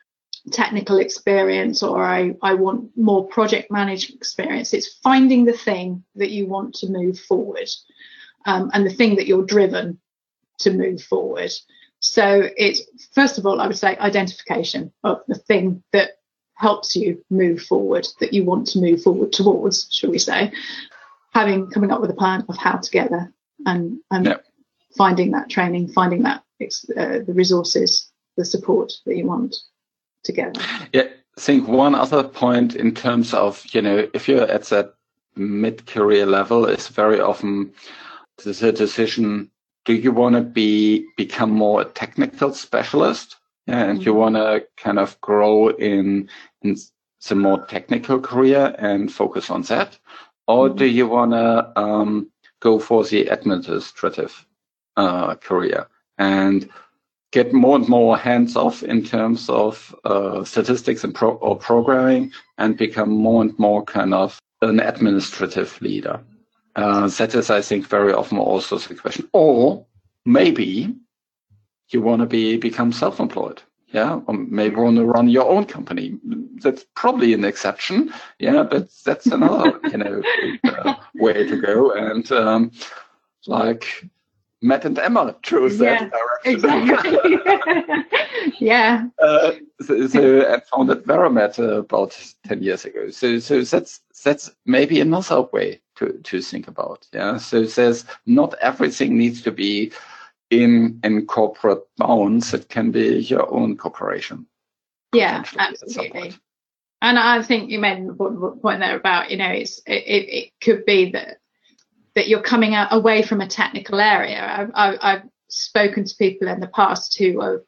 technical experience or i, I want more project management experience it's finding the thing that you want to move forward um, and the thing that you're driven to move forward so it's first of all i would say identification of the thing that helps you move forward that you want to move forward towards shall we say having coming up with a plan of how to get there and and yep. finding that training, finding that uh, the resources, the support that you want to get. Yeah, I think one other point in terms of you know if you're at that mid-career level is very often the decision do you want to be become more a technical specialist and mm-hmm. you want to kind of grow in in some more technical career and focus on that or do you want to um, go for the administrative uh, career and get more and more hands off in terms of uh, statistics and pro- or programming and become more and more kind of an administrative leader? Uh, that is, I think, very often also the question. Or maybe you want to be become self-employed yeah, or maybe want to run your own company. That's probably an exception, yeah, but that's another, you know, uh, way to go. And um, like Matt and Emma chose yeah, that direction. Exactly. yeah. Uh, so, so I founded Veramed about ten years ago. So, so that's that's maybe another way to to think about. Yeah. So there's not everything needs to be in in corporate bounds, it can be your own corporation. Yeah, absolutely. And I think you made a point there about you know it's it, it could be that that you're coming out away from a technical area. I've, I've spoken to people in the past who have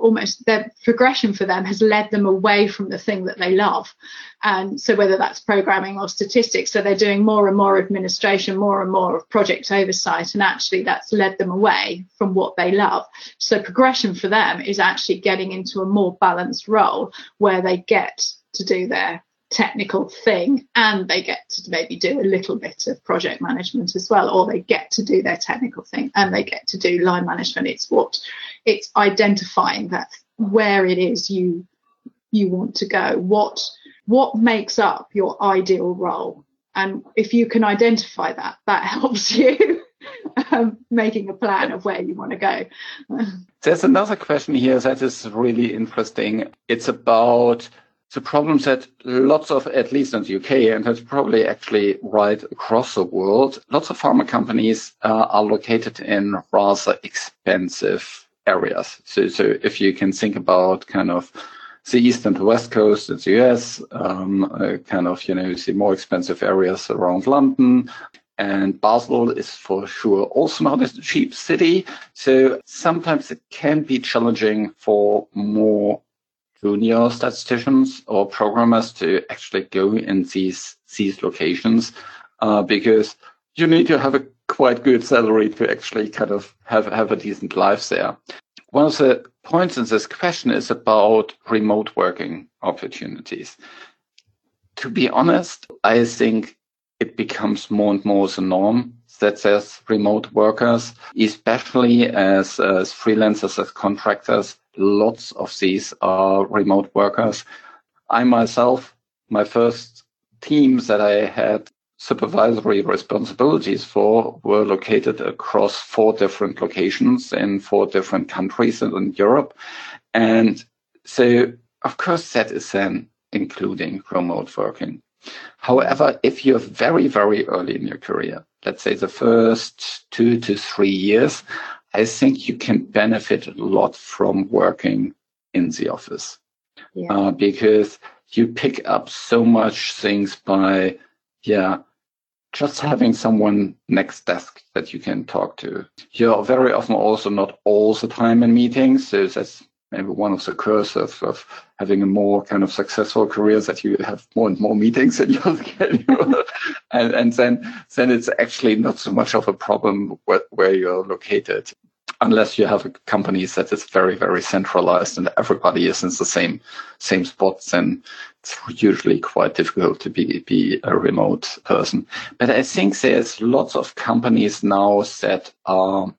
almost their progression for them has led them away from the thing that they love. And so whether that's programming or statistics, so they're doing more and more administration, more and more of project oversight, and actually that's led them away from what they love. So progression for them is actually getting into a more balanced role where they get to do their technical thing and they get to maybe do a little bit of project management as well or they get to do their technical thing and they get to do line management it's what it's identifying that where it is you you want to go what what makes up your ideal role? And if you can identify that, that helps you um, making a plan of where you want to go. There's another question here that is really interesting. It's about the problems that lots of, at least in the UK, and that's probably actually right across the world, lots of pharma companies uh, are located in rather expensive areas. So, so if you can think about kind of the east and the west coast of the US, um, uh, kind of, you know, the more expensive areas around London. And Basel is for sure also not a cheap city. So sometimes it can be challenging for more junior statisticians or programmers to actually go in these, these locations, uh, because you need to have a quite good salary to actually kind of have, have a decent life there. One of the points in this question is about remote working opportunities. To be honest, I think it becomes more and more the norm that says remote workers, especially as, as freelancers, as contractors. Lots of these are remote workers. I myself, my first teams that I had supervisory responsibilities for were located across four different locations in four different countries in Europe. And so, of course, that is then including remote working. However, if you're very, very early in your career, let's say the first two to three years, I think you can benefit a lot from working in the office yeah. uh, because you pick up so much things by, yeah, just having someone next desk that you can talk to. You're very often also not all the time in meetings. So that's maybe one of the curse of, of having a more kind of successful career that you have more and more meetings in your schedule. and, and then, then it's actually not so much of a problem where, where you're located unless you have a company that is very, very centralized and everybody is in the same same spot, then it's usually quite difficult to be be a remote person. But I think there's lots of companies now that are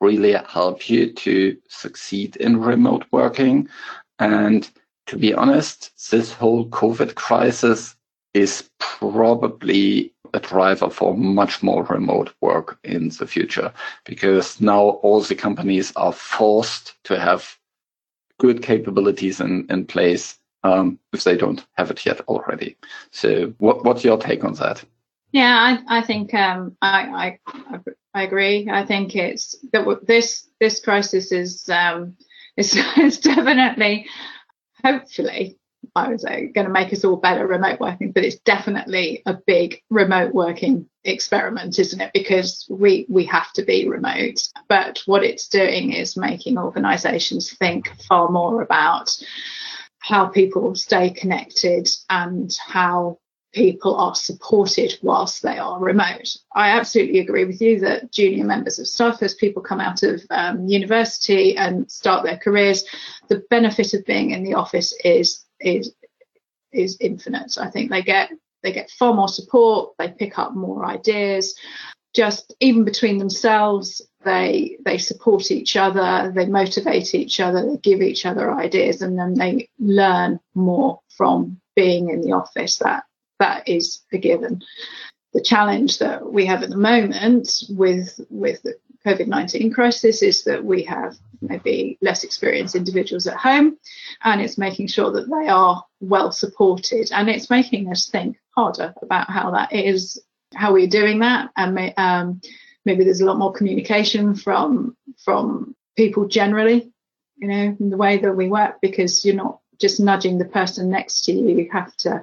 really help you to succeed in remote working. And to be honest, this whole COVID crisis is probably a driver for much more remote work in the future because now all the companies are forced to have good capabilities in, in place um, if they don't have it yet already. So what, what's your take on that? Yeah, I, I think um, I, I, I agree. I think it's that this this crisis is um, is, definitely, hopefully, I say, going to make us all better remote working, but it's definitely a big remote working experiment, isn't it? Because we we have to be remote. But what it's doing is making organisations think far more about how people stay connected and how people are supported whilst they are remote. I absolutely agree with you that junior members of staff, as people come out of um, university and start their careers, the benefit of being in the office is is is infinite. I think they get they get far more support, they pick up more ideas. Just even between themselves, they they support each other, they motivate each other, they give each other ideas, and then they learn more from being in the office. That that is a given. The challenge that we have at the moment with with the COVID-19 crisis is that we have maybe less experienced individuals at home and it's making sure that they are well supported and it's making us think harder about how that is how we're doing that and may, um, maybe there's a lot more communication from from people generally you know in the way that we work because you're not just nudging the person next to you you have to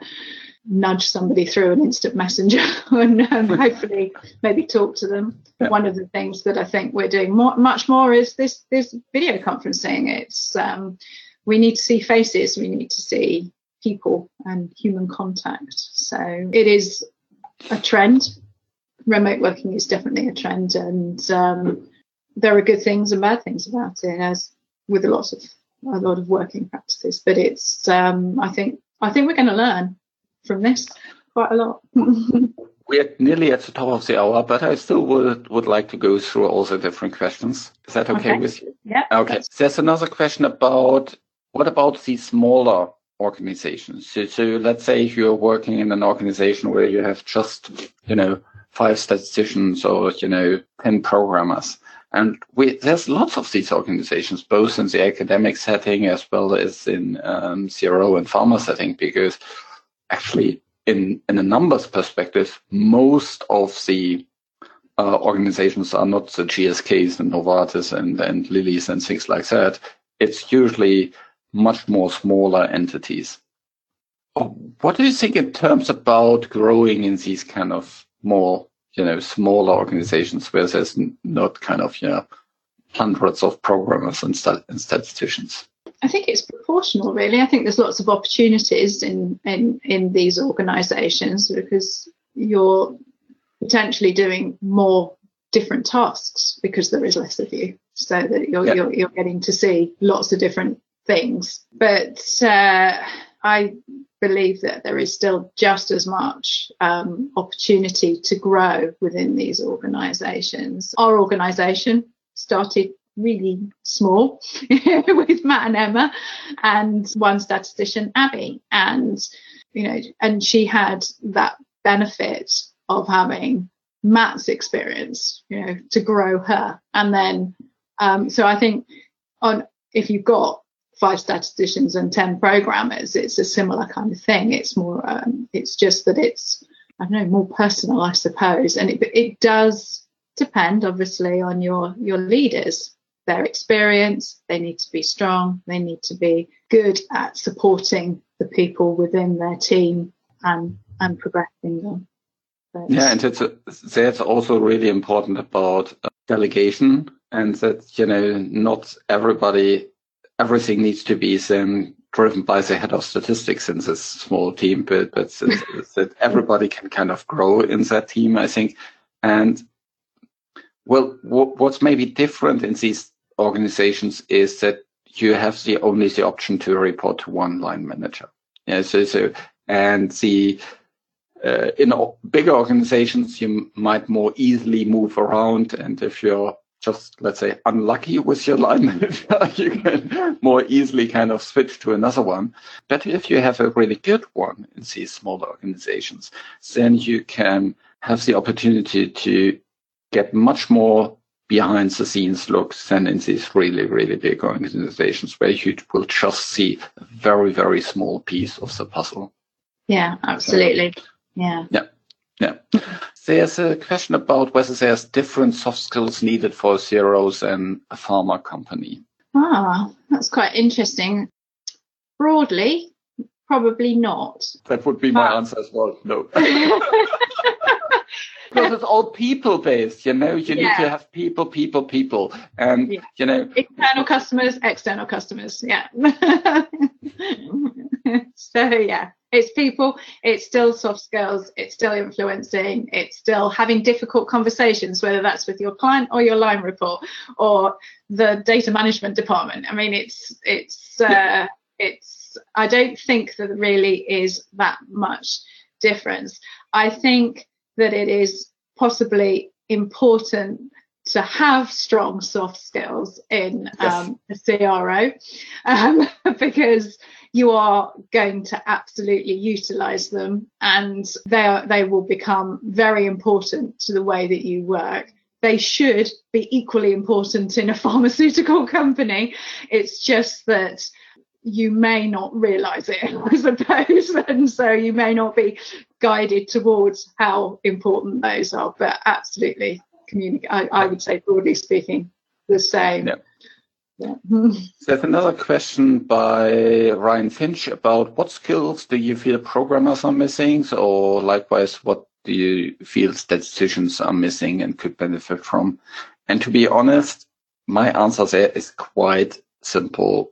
nudge somebody through an instant messenger and um, hopefully maybe talk to them. Yeah. One of the things that I think we're doing more, much more is this this video conferencing. It's um, we need to see faces, we need to see people and human contact. So it is a trend. Remote working is definitely a trend, and um, there are good things and bad things about it, as with a lot of a lot of working practices. But it's um, I think I think we're going to learn from this quite a lot. We're nearly at the top of the hour, but I still would, would like to go through all the different questions. Is that okay, okay. with you? Yeah. Okay. There's another question about what about the smaller organizations. So, so let's say you're working in an organization where you have just, you know, five statisticians or, you know, 10 programmers. And we, there's lots of these organizations, both in the academic setting as well as in um, CRO and pharma setting, because actually in, in a numbers perspective, most of the uh, organizations are not the GSKs and Novartis and, and Lilly's and things like that. It's usually much more smaller entities. Oh, what do you think in terms about growing in these kind of more, you know, smaller organizations where there's not kind of, you know, hundreds of programmers and, and statisticians? I think it's proportional, really. I think there's lots of opportunities in in in these organisations because you're potentially doing more different tasks because there is less of you, so that you're yeah. you're, you're getting to see lots of different things. But uh, I believe that there is still just as much um, opportunity to grow within these organisations. Our organisation started really small with Matt and Emma and one statistician, Abby. And, you know, and she had that benefit of having Matt's experience, you know, to grow her. And then, um, so I think on, if you've got five statisticians and 10 programmers, it's a similar kind of thing. It's more, um, it's just that it's, I don't know, more personal, I suppose. And it, it does depend, obviously, on your, your leaders, their experience. They need to be strong. They need to be good at supporting the people within their team and, and progressing them. But, yeah, and it's, that's also really important about uh, delegation and that, you know, not everybody everything needs to be then driven by the head of statistics in this small team, but, but that everybody can kind of grow in that team, I think. And well, what's maybe different in these organizations is that you have the only the option to report to one line manager. Yeah, so, so, and the, uh, in bigger organizations, you might more easily move around. And if you're just let's say unlucky with your line manager, you can more easily kind of switch to another one. But if you have a really good one in these smaller organizations, then you can have the opportunity to get much more behind the scenes looks than in these really, really big organizations where you will just see a very, very small piece of the puzzle. Yeah, absolutely. Yeah. Yeah. Yeah. There's a question about whether there's different soft skills needed for CROs and a pharma company. Ah, that's quite interesting. Broadly, probably not. That would be my but... answer as well. No. because it's all people based, you know, you yeah. need to have people, people, people. And, yeah. you know, internal customers, external customers. Yeah. so, yeah it's people, it's still soft skills, it's still influencing, it's still having difficult conversations, whether that's with your client or your line report or the data management department. I mean, it's it's uh, it's. I don't think that really is that much difference. I think that it is possibly important to have strong soft skills in yes. um, a CRO um, because you are going to absolutely utilize them and they are, they will become very important to the way that you work they should be equally important in a pharmaceutical company it's just that you may not realize it i suppose and so you may not be guided towards how important those are but absolutely communicate I, I, would say broadly speaking the same yeah. Yeah. There's another question by Ryan Finch about what skills do you feel programmers are missing, or likewise, what do you feel statisticians are missing and could benefit from? And to be honest, my answer there is quite simple.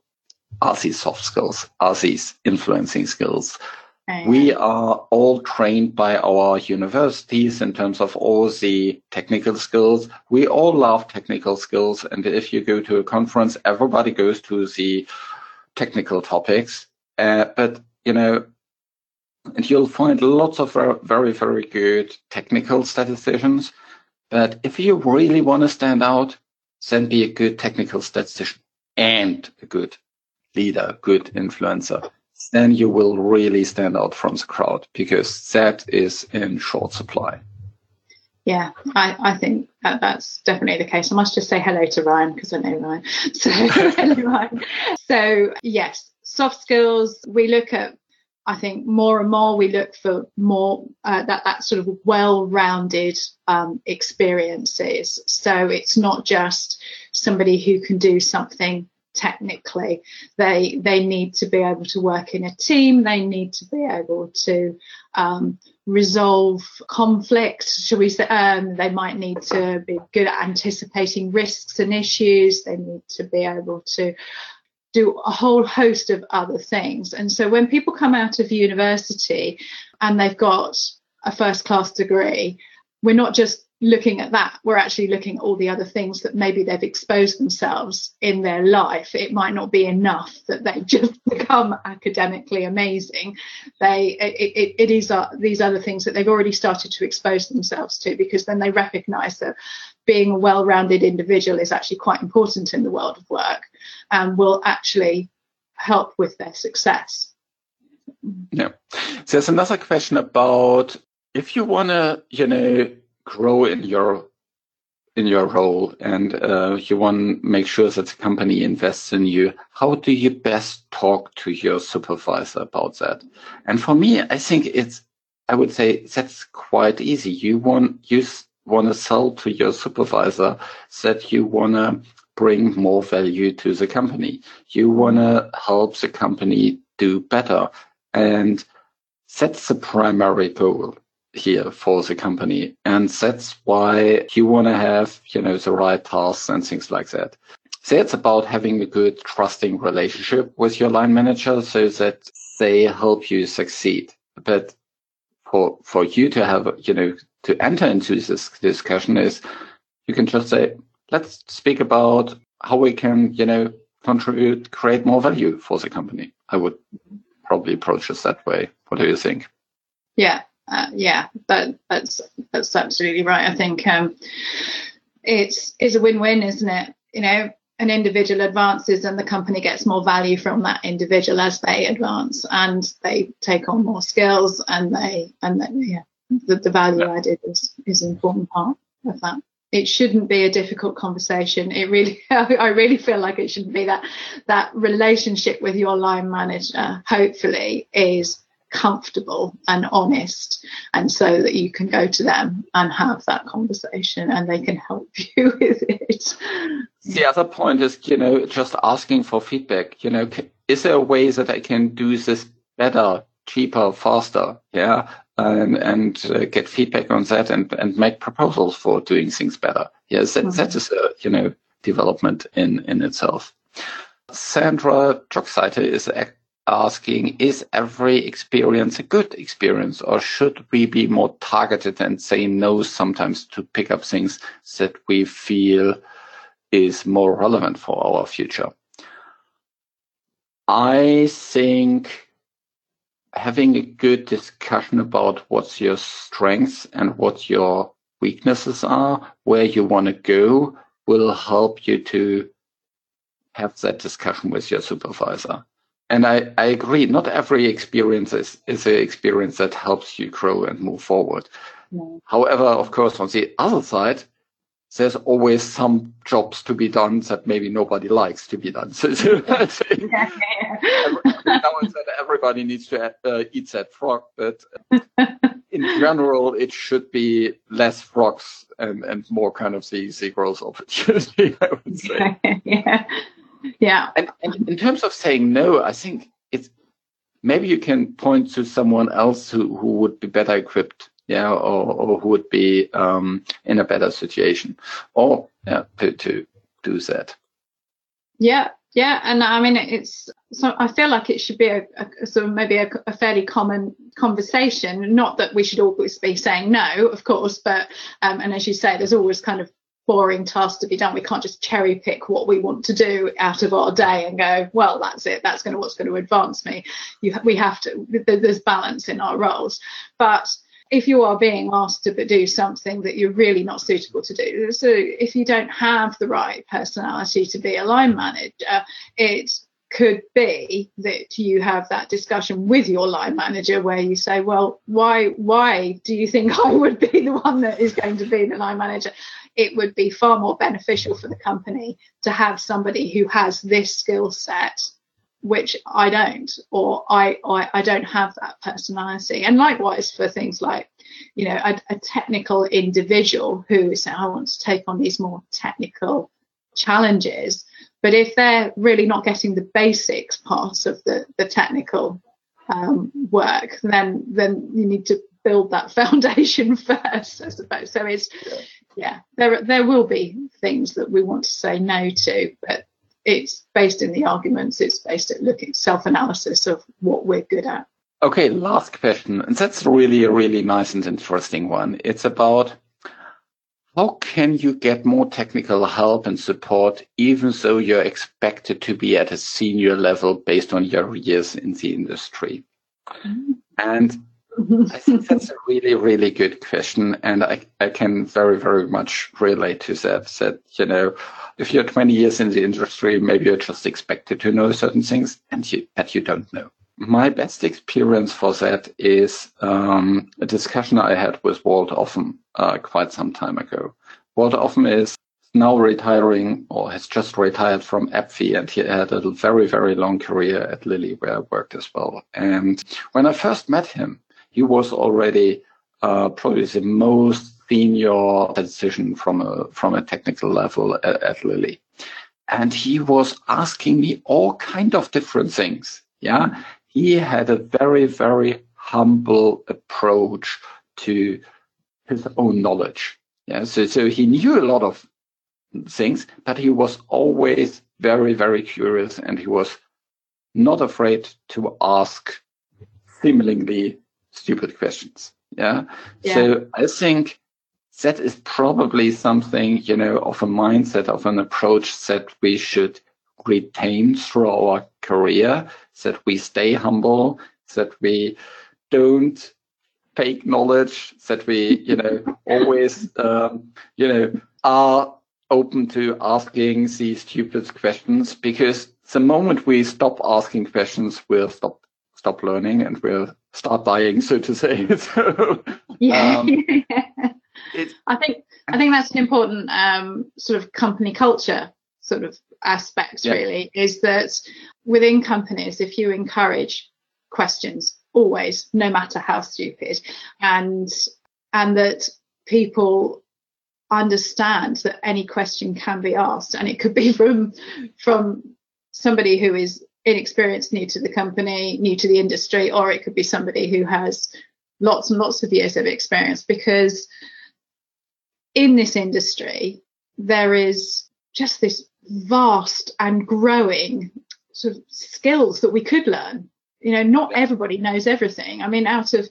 Are these soft skills? Are these influencing skills? We are all trained by our universities in terms of all the technical skills. We all love technical skills. And if you go to a conference, everybody goes to the technical topics. Uh, but, you know, and you'll find lots of very, very good technical statisticians. But if you really want to stand out, then be a good technical statistician and a good leader, good influencer then you will really stand out from the crowd because that is in short supply. Yeah, I, I think that that's definitely the case. I must just say hello to Ryan because I know Ryan. So hello, Ryan. So yes, soft skills. We look at I think more and more we look for more uh, that that sort of well-rounded um, experiences. So it's not just somebody who can do something technically. They they need to be able to work in a team. They need to be able to um, resolve conflict. Should we say? Um, they might need to be good at anticipating risks and issues. They need to be able to do a whole host of other things. And so when people come out of university and they've got a first class degree, we're not just looking at that, we're actually looking at all the other things that maybe they've exposed themselves in their life. It might not be enough that they just become academically amazing. They it, it, it is uh, these other things that they've already started to expose themselves to because then they recognise that being a well-rounded individual is actually quite important in the world of work and will actually help with their success. Yeah. So there's another question about if you want to, you know, grow in your in your role and uh, you want to make sure that the company invests in you, how do you best talk to your supervisor about that? And for me, I think it's, I would say that's quite easy. You want, you want to sell to your supervisor that you want to bring more value to the company. You want to help the company do better. And that's the primary goal here for the company. And that's why you want to have, you know, the right tasks and things like that. So it's about having a good trusting relationship with your line manager so that they help you succeed. But for, for you to have, you know, to enter into this discussion is you can just say, let's speak about how we can, you know, contribute, create more value for the company. I would probably approach this that way. What do you think? Yeah, uh, yeah, that, that's that's absolutely right. I think um, it's is a win-win, isn't it? You know, an individual advances and the company gets more value from that individual as they advance and they take on more skills and they and they, yeah, the, the value added is is an important part of that. It shouldn't be a difficult conversation. It really, I really feel like it shouldn't be that that relationship with your line manager. Hopefully, is comfortable and honest and so that you can go to them and have that conversation and they can help you with it. The other point is you know just asking for feedback you know is there a way that i can do this better cheaper faster? Yeah and, and uh, get feedback on that and, and make proposals for doing things better. Yes that, mm-hmm. that is a you know development in in itself. Sandra Jogseiter is asking, is every experience a good experience or should we be more targeted and say no sometimes to pick up things that we feel is more relevant for our future? I think having a good discussion about what's your strengths and what your weaknesses are, where you want to go, will help you to have that discussion with your supervisor and I, I agree, not every experience is, is an experience that helps you grow and move forward. No. However, of course, on the other side, there's always some jobs to be done that maybe nobody likes to be done. So, so I think yeah, everybody needs to uh, eat that frog, but in general, it should be less frogs and, and more kind of the, the growth opportunity, I would say. yeah. Yeah. And, and in terms of saying no, I think it's maybe you can point to someone else who, who would be better equipped, yeah, or, or who would be um, in a better situation, or yeah, to, to do that. Yeah, yeah, and I mean it's so I feel like it should be a, a sort of maybe a, a, fairly common conversation. Not that we should always be saying no, of course, but um, and as you say, there's always kind of boring tasks to be done. We can't just cherry pick what we want to do out of our day and go, well, that's it. That's going to what's going to advance me. You, we have to. There's balance in our roles, but if you are being asked to do something that you're really not suitable to do, so if you don't have the right personality to be a line manager, it could be that you have that discussion with your line manager where you say, well, why why do you think I would be the one that is going to be the line manager? It would be far more beneficial for the company to have somebody who has this skill set which I don't, or I, I, I don't have that personality. And likewise for things like, you know, a, a technical individual who saying, I want to take on these more technical challenges. But if they're really not getting the basics parts of the, the technical um, work, then then you need to build that foundation first, I suppose. So it's yeah. there there will be things that we want to say no to, but it's based in the arguments. It's based at looking self-analysis of what we're good at. Okay, last question, and that's really a really nice and interesting one. It's about how can you get more technical help and support, even though you're expected to be at a senior level based on your years in the industry? Mm-hmm. And I think that's a really, really good question. And I, I can very, very much relate to that. That, you know, if you're 20 years in the industry, maybe you're just expected to know certain things and you, that you don't know. My best experience for that is um, a discussion I had with Walt Offen uh, quite some time ago. Walt Offen is now retiring or has just retired from AbbVie and he had a very, very long career at Lilly where I worked as well. And when I first met him, he was already uh, probably the most senior decision from a from a technical level at, at Lilly, and he was asking me all kind of different things. Yeah, he had a very very humble approach to his own knowledge. Yeah, so so he knew a lot of things, but he was always very very curious, and he was not afraid to ask seemingly stupid questions. Yeah? yeah. So I think that is probably something, you know, of a mindset, of an approach that we should retain through our career, that we stay humble, that we don't fake knowledge, that we, you know, always, um, you know, are open to asking these stupid questions because the moment we stop asking questions, we'll stop stop learning and we'll start dying, so to say. so, yeah. Um, I think I think that's an important um, sort of company culture sort of aspect. Yeah. Really, is that within companies, if you encourage questions always, no matter how stupid, and and that people understand that any question can be asked, and it could be from from somebody who is inexperienced, new to the company, new to the industry, or it could be somebody who has lots and lots of years of experience. Because in this industry, there is just this vast and growing sort of skills that we could learn. You know, not everybody knows everything. I mean, out of,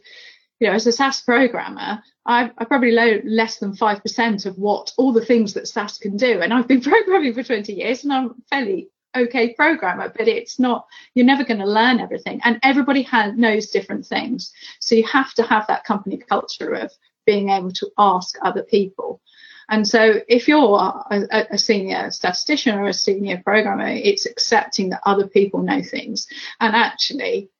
you know, as a SAS programmer, I, I probably know less than 5% of what all the things that SAS can do. And I've been programming for 20 years and I'm fairly okay programmer, but it's not, you're never going to learn everything. And everybody has, knows different things. So you have to have that company culture of being able to ask other people. And so if you're a, a, senior statistician or a senior programmer, it's accepting that other people know things. And actually,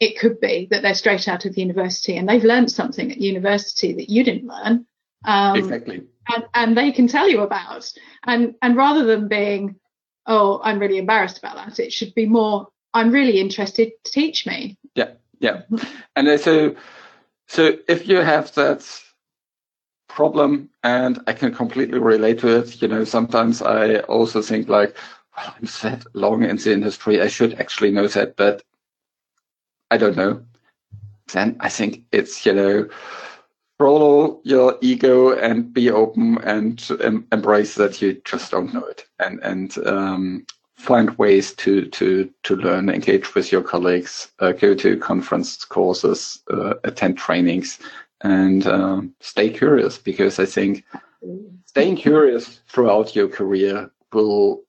it could be that they're straight out of university and they've learned something at university that you didn't learn. Um, exactly. And, and they can tell you about. And, and rather than being, oh, I'm really embarrassed about that. It should be more, I'm really interested, to teach me. Yeah, yeah. and so, so if you have that problem and I can completely relate to it, you know, sometimes I also think like, well, I'm that long in the industry. I should actually know that, but I don't know. Then I think it's, you know, follow your ego and be open and em- embrace that you just don't know it and and um, find ways to to to learn engage with your colleagues uh, go to conference courses uh, attend trainings and um, stay curious because i think staying curious throughout your career will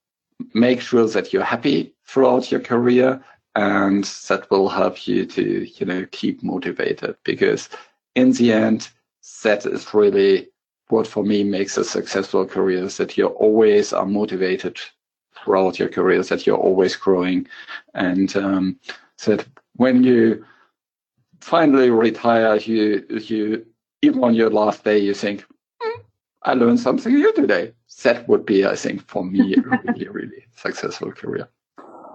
make sure that you're happy throughout your career and that will help you to you know keep motivated because in the end that is really what for me makes a successful career is that you always are motivated throughout your career that you're always growing. And um, that when you finally retire, you you even on your last day, you think, hmm, I learned something new today. That would be, I think, for me, a really, really successful career.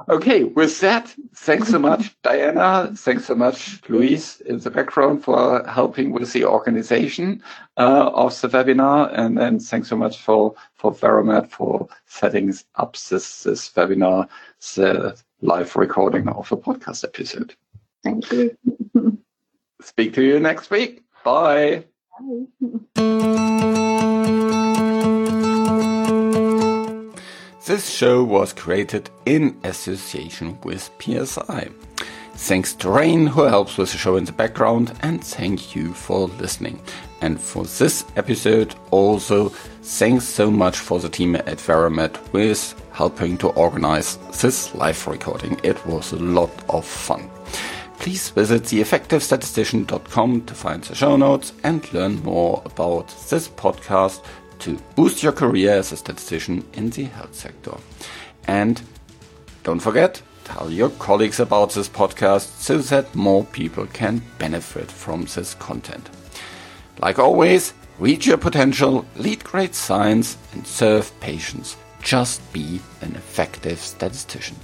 Okay, with that, thanks so much, Diana. Thanks so much, Luis, in the background for helping with the organization uh, of the webinar. And then thanks so much for, for Veramed for setting up this, this webinar, the live recording of a podcast episode. Thank you. Speak to you next week. Bye. Bye. This show was created in association with PSI. Thanks to Rain, who helps with the show in the background, and thank you for listening. And for this episode, also thanks so much for the team at Veramed with helping to organize this live recording. It was a lot of fun. Please visit theeffectivestatistician.com to find the show notes and learn more about this podcast to boost your career as a statistician in the health sector. And don't forget, tell your colleagues about this podcast so that more people can benefit from this content. Like always, reach your potential, lead great science, and serve patients. Just be an effective statistician.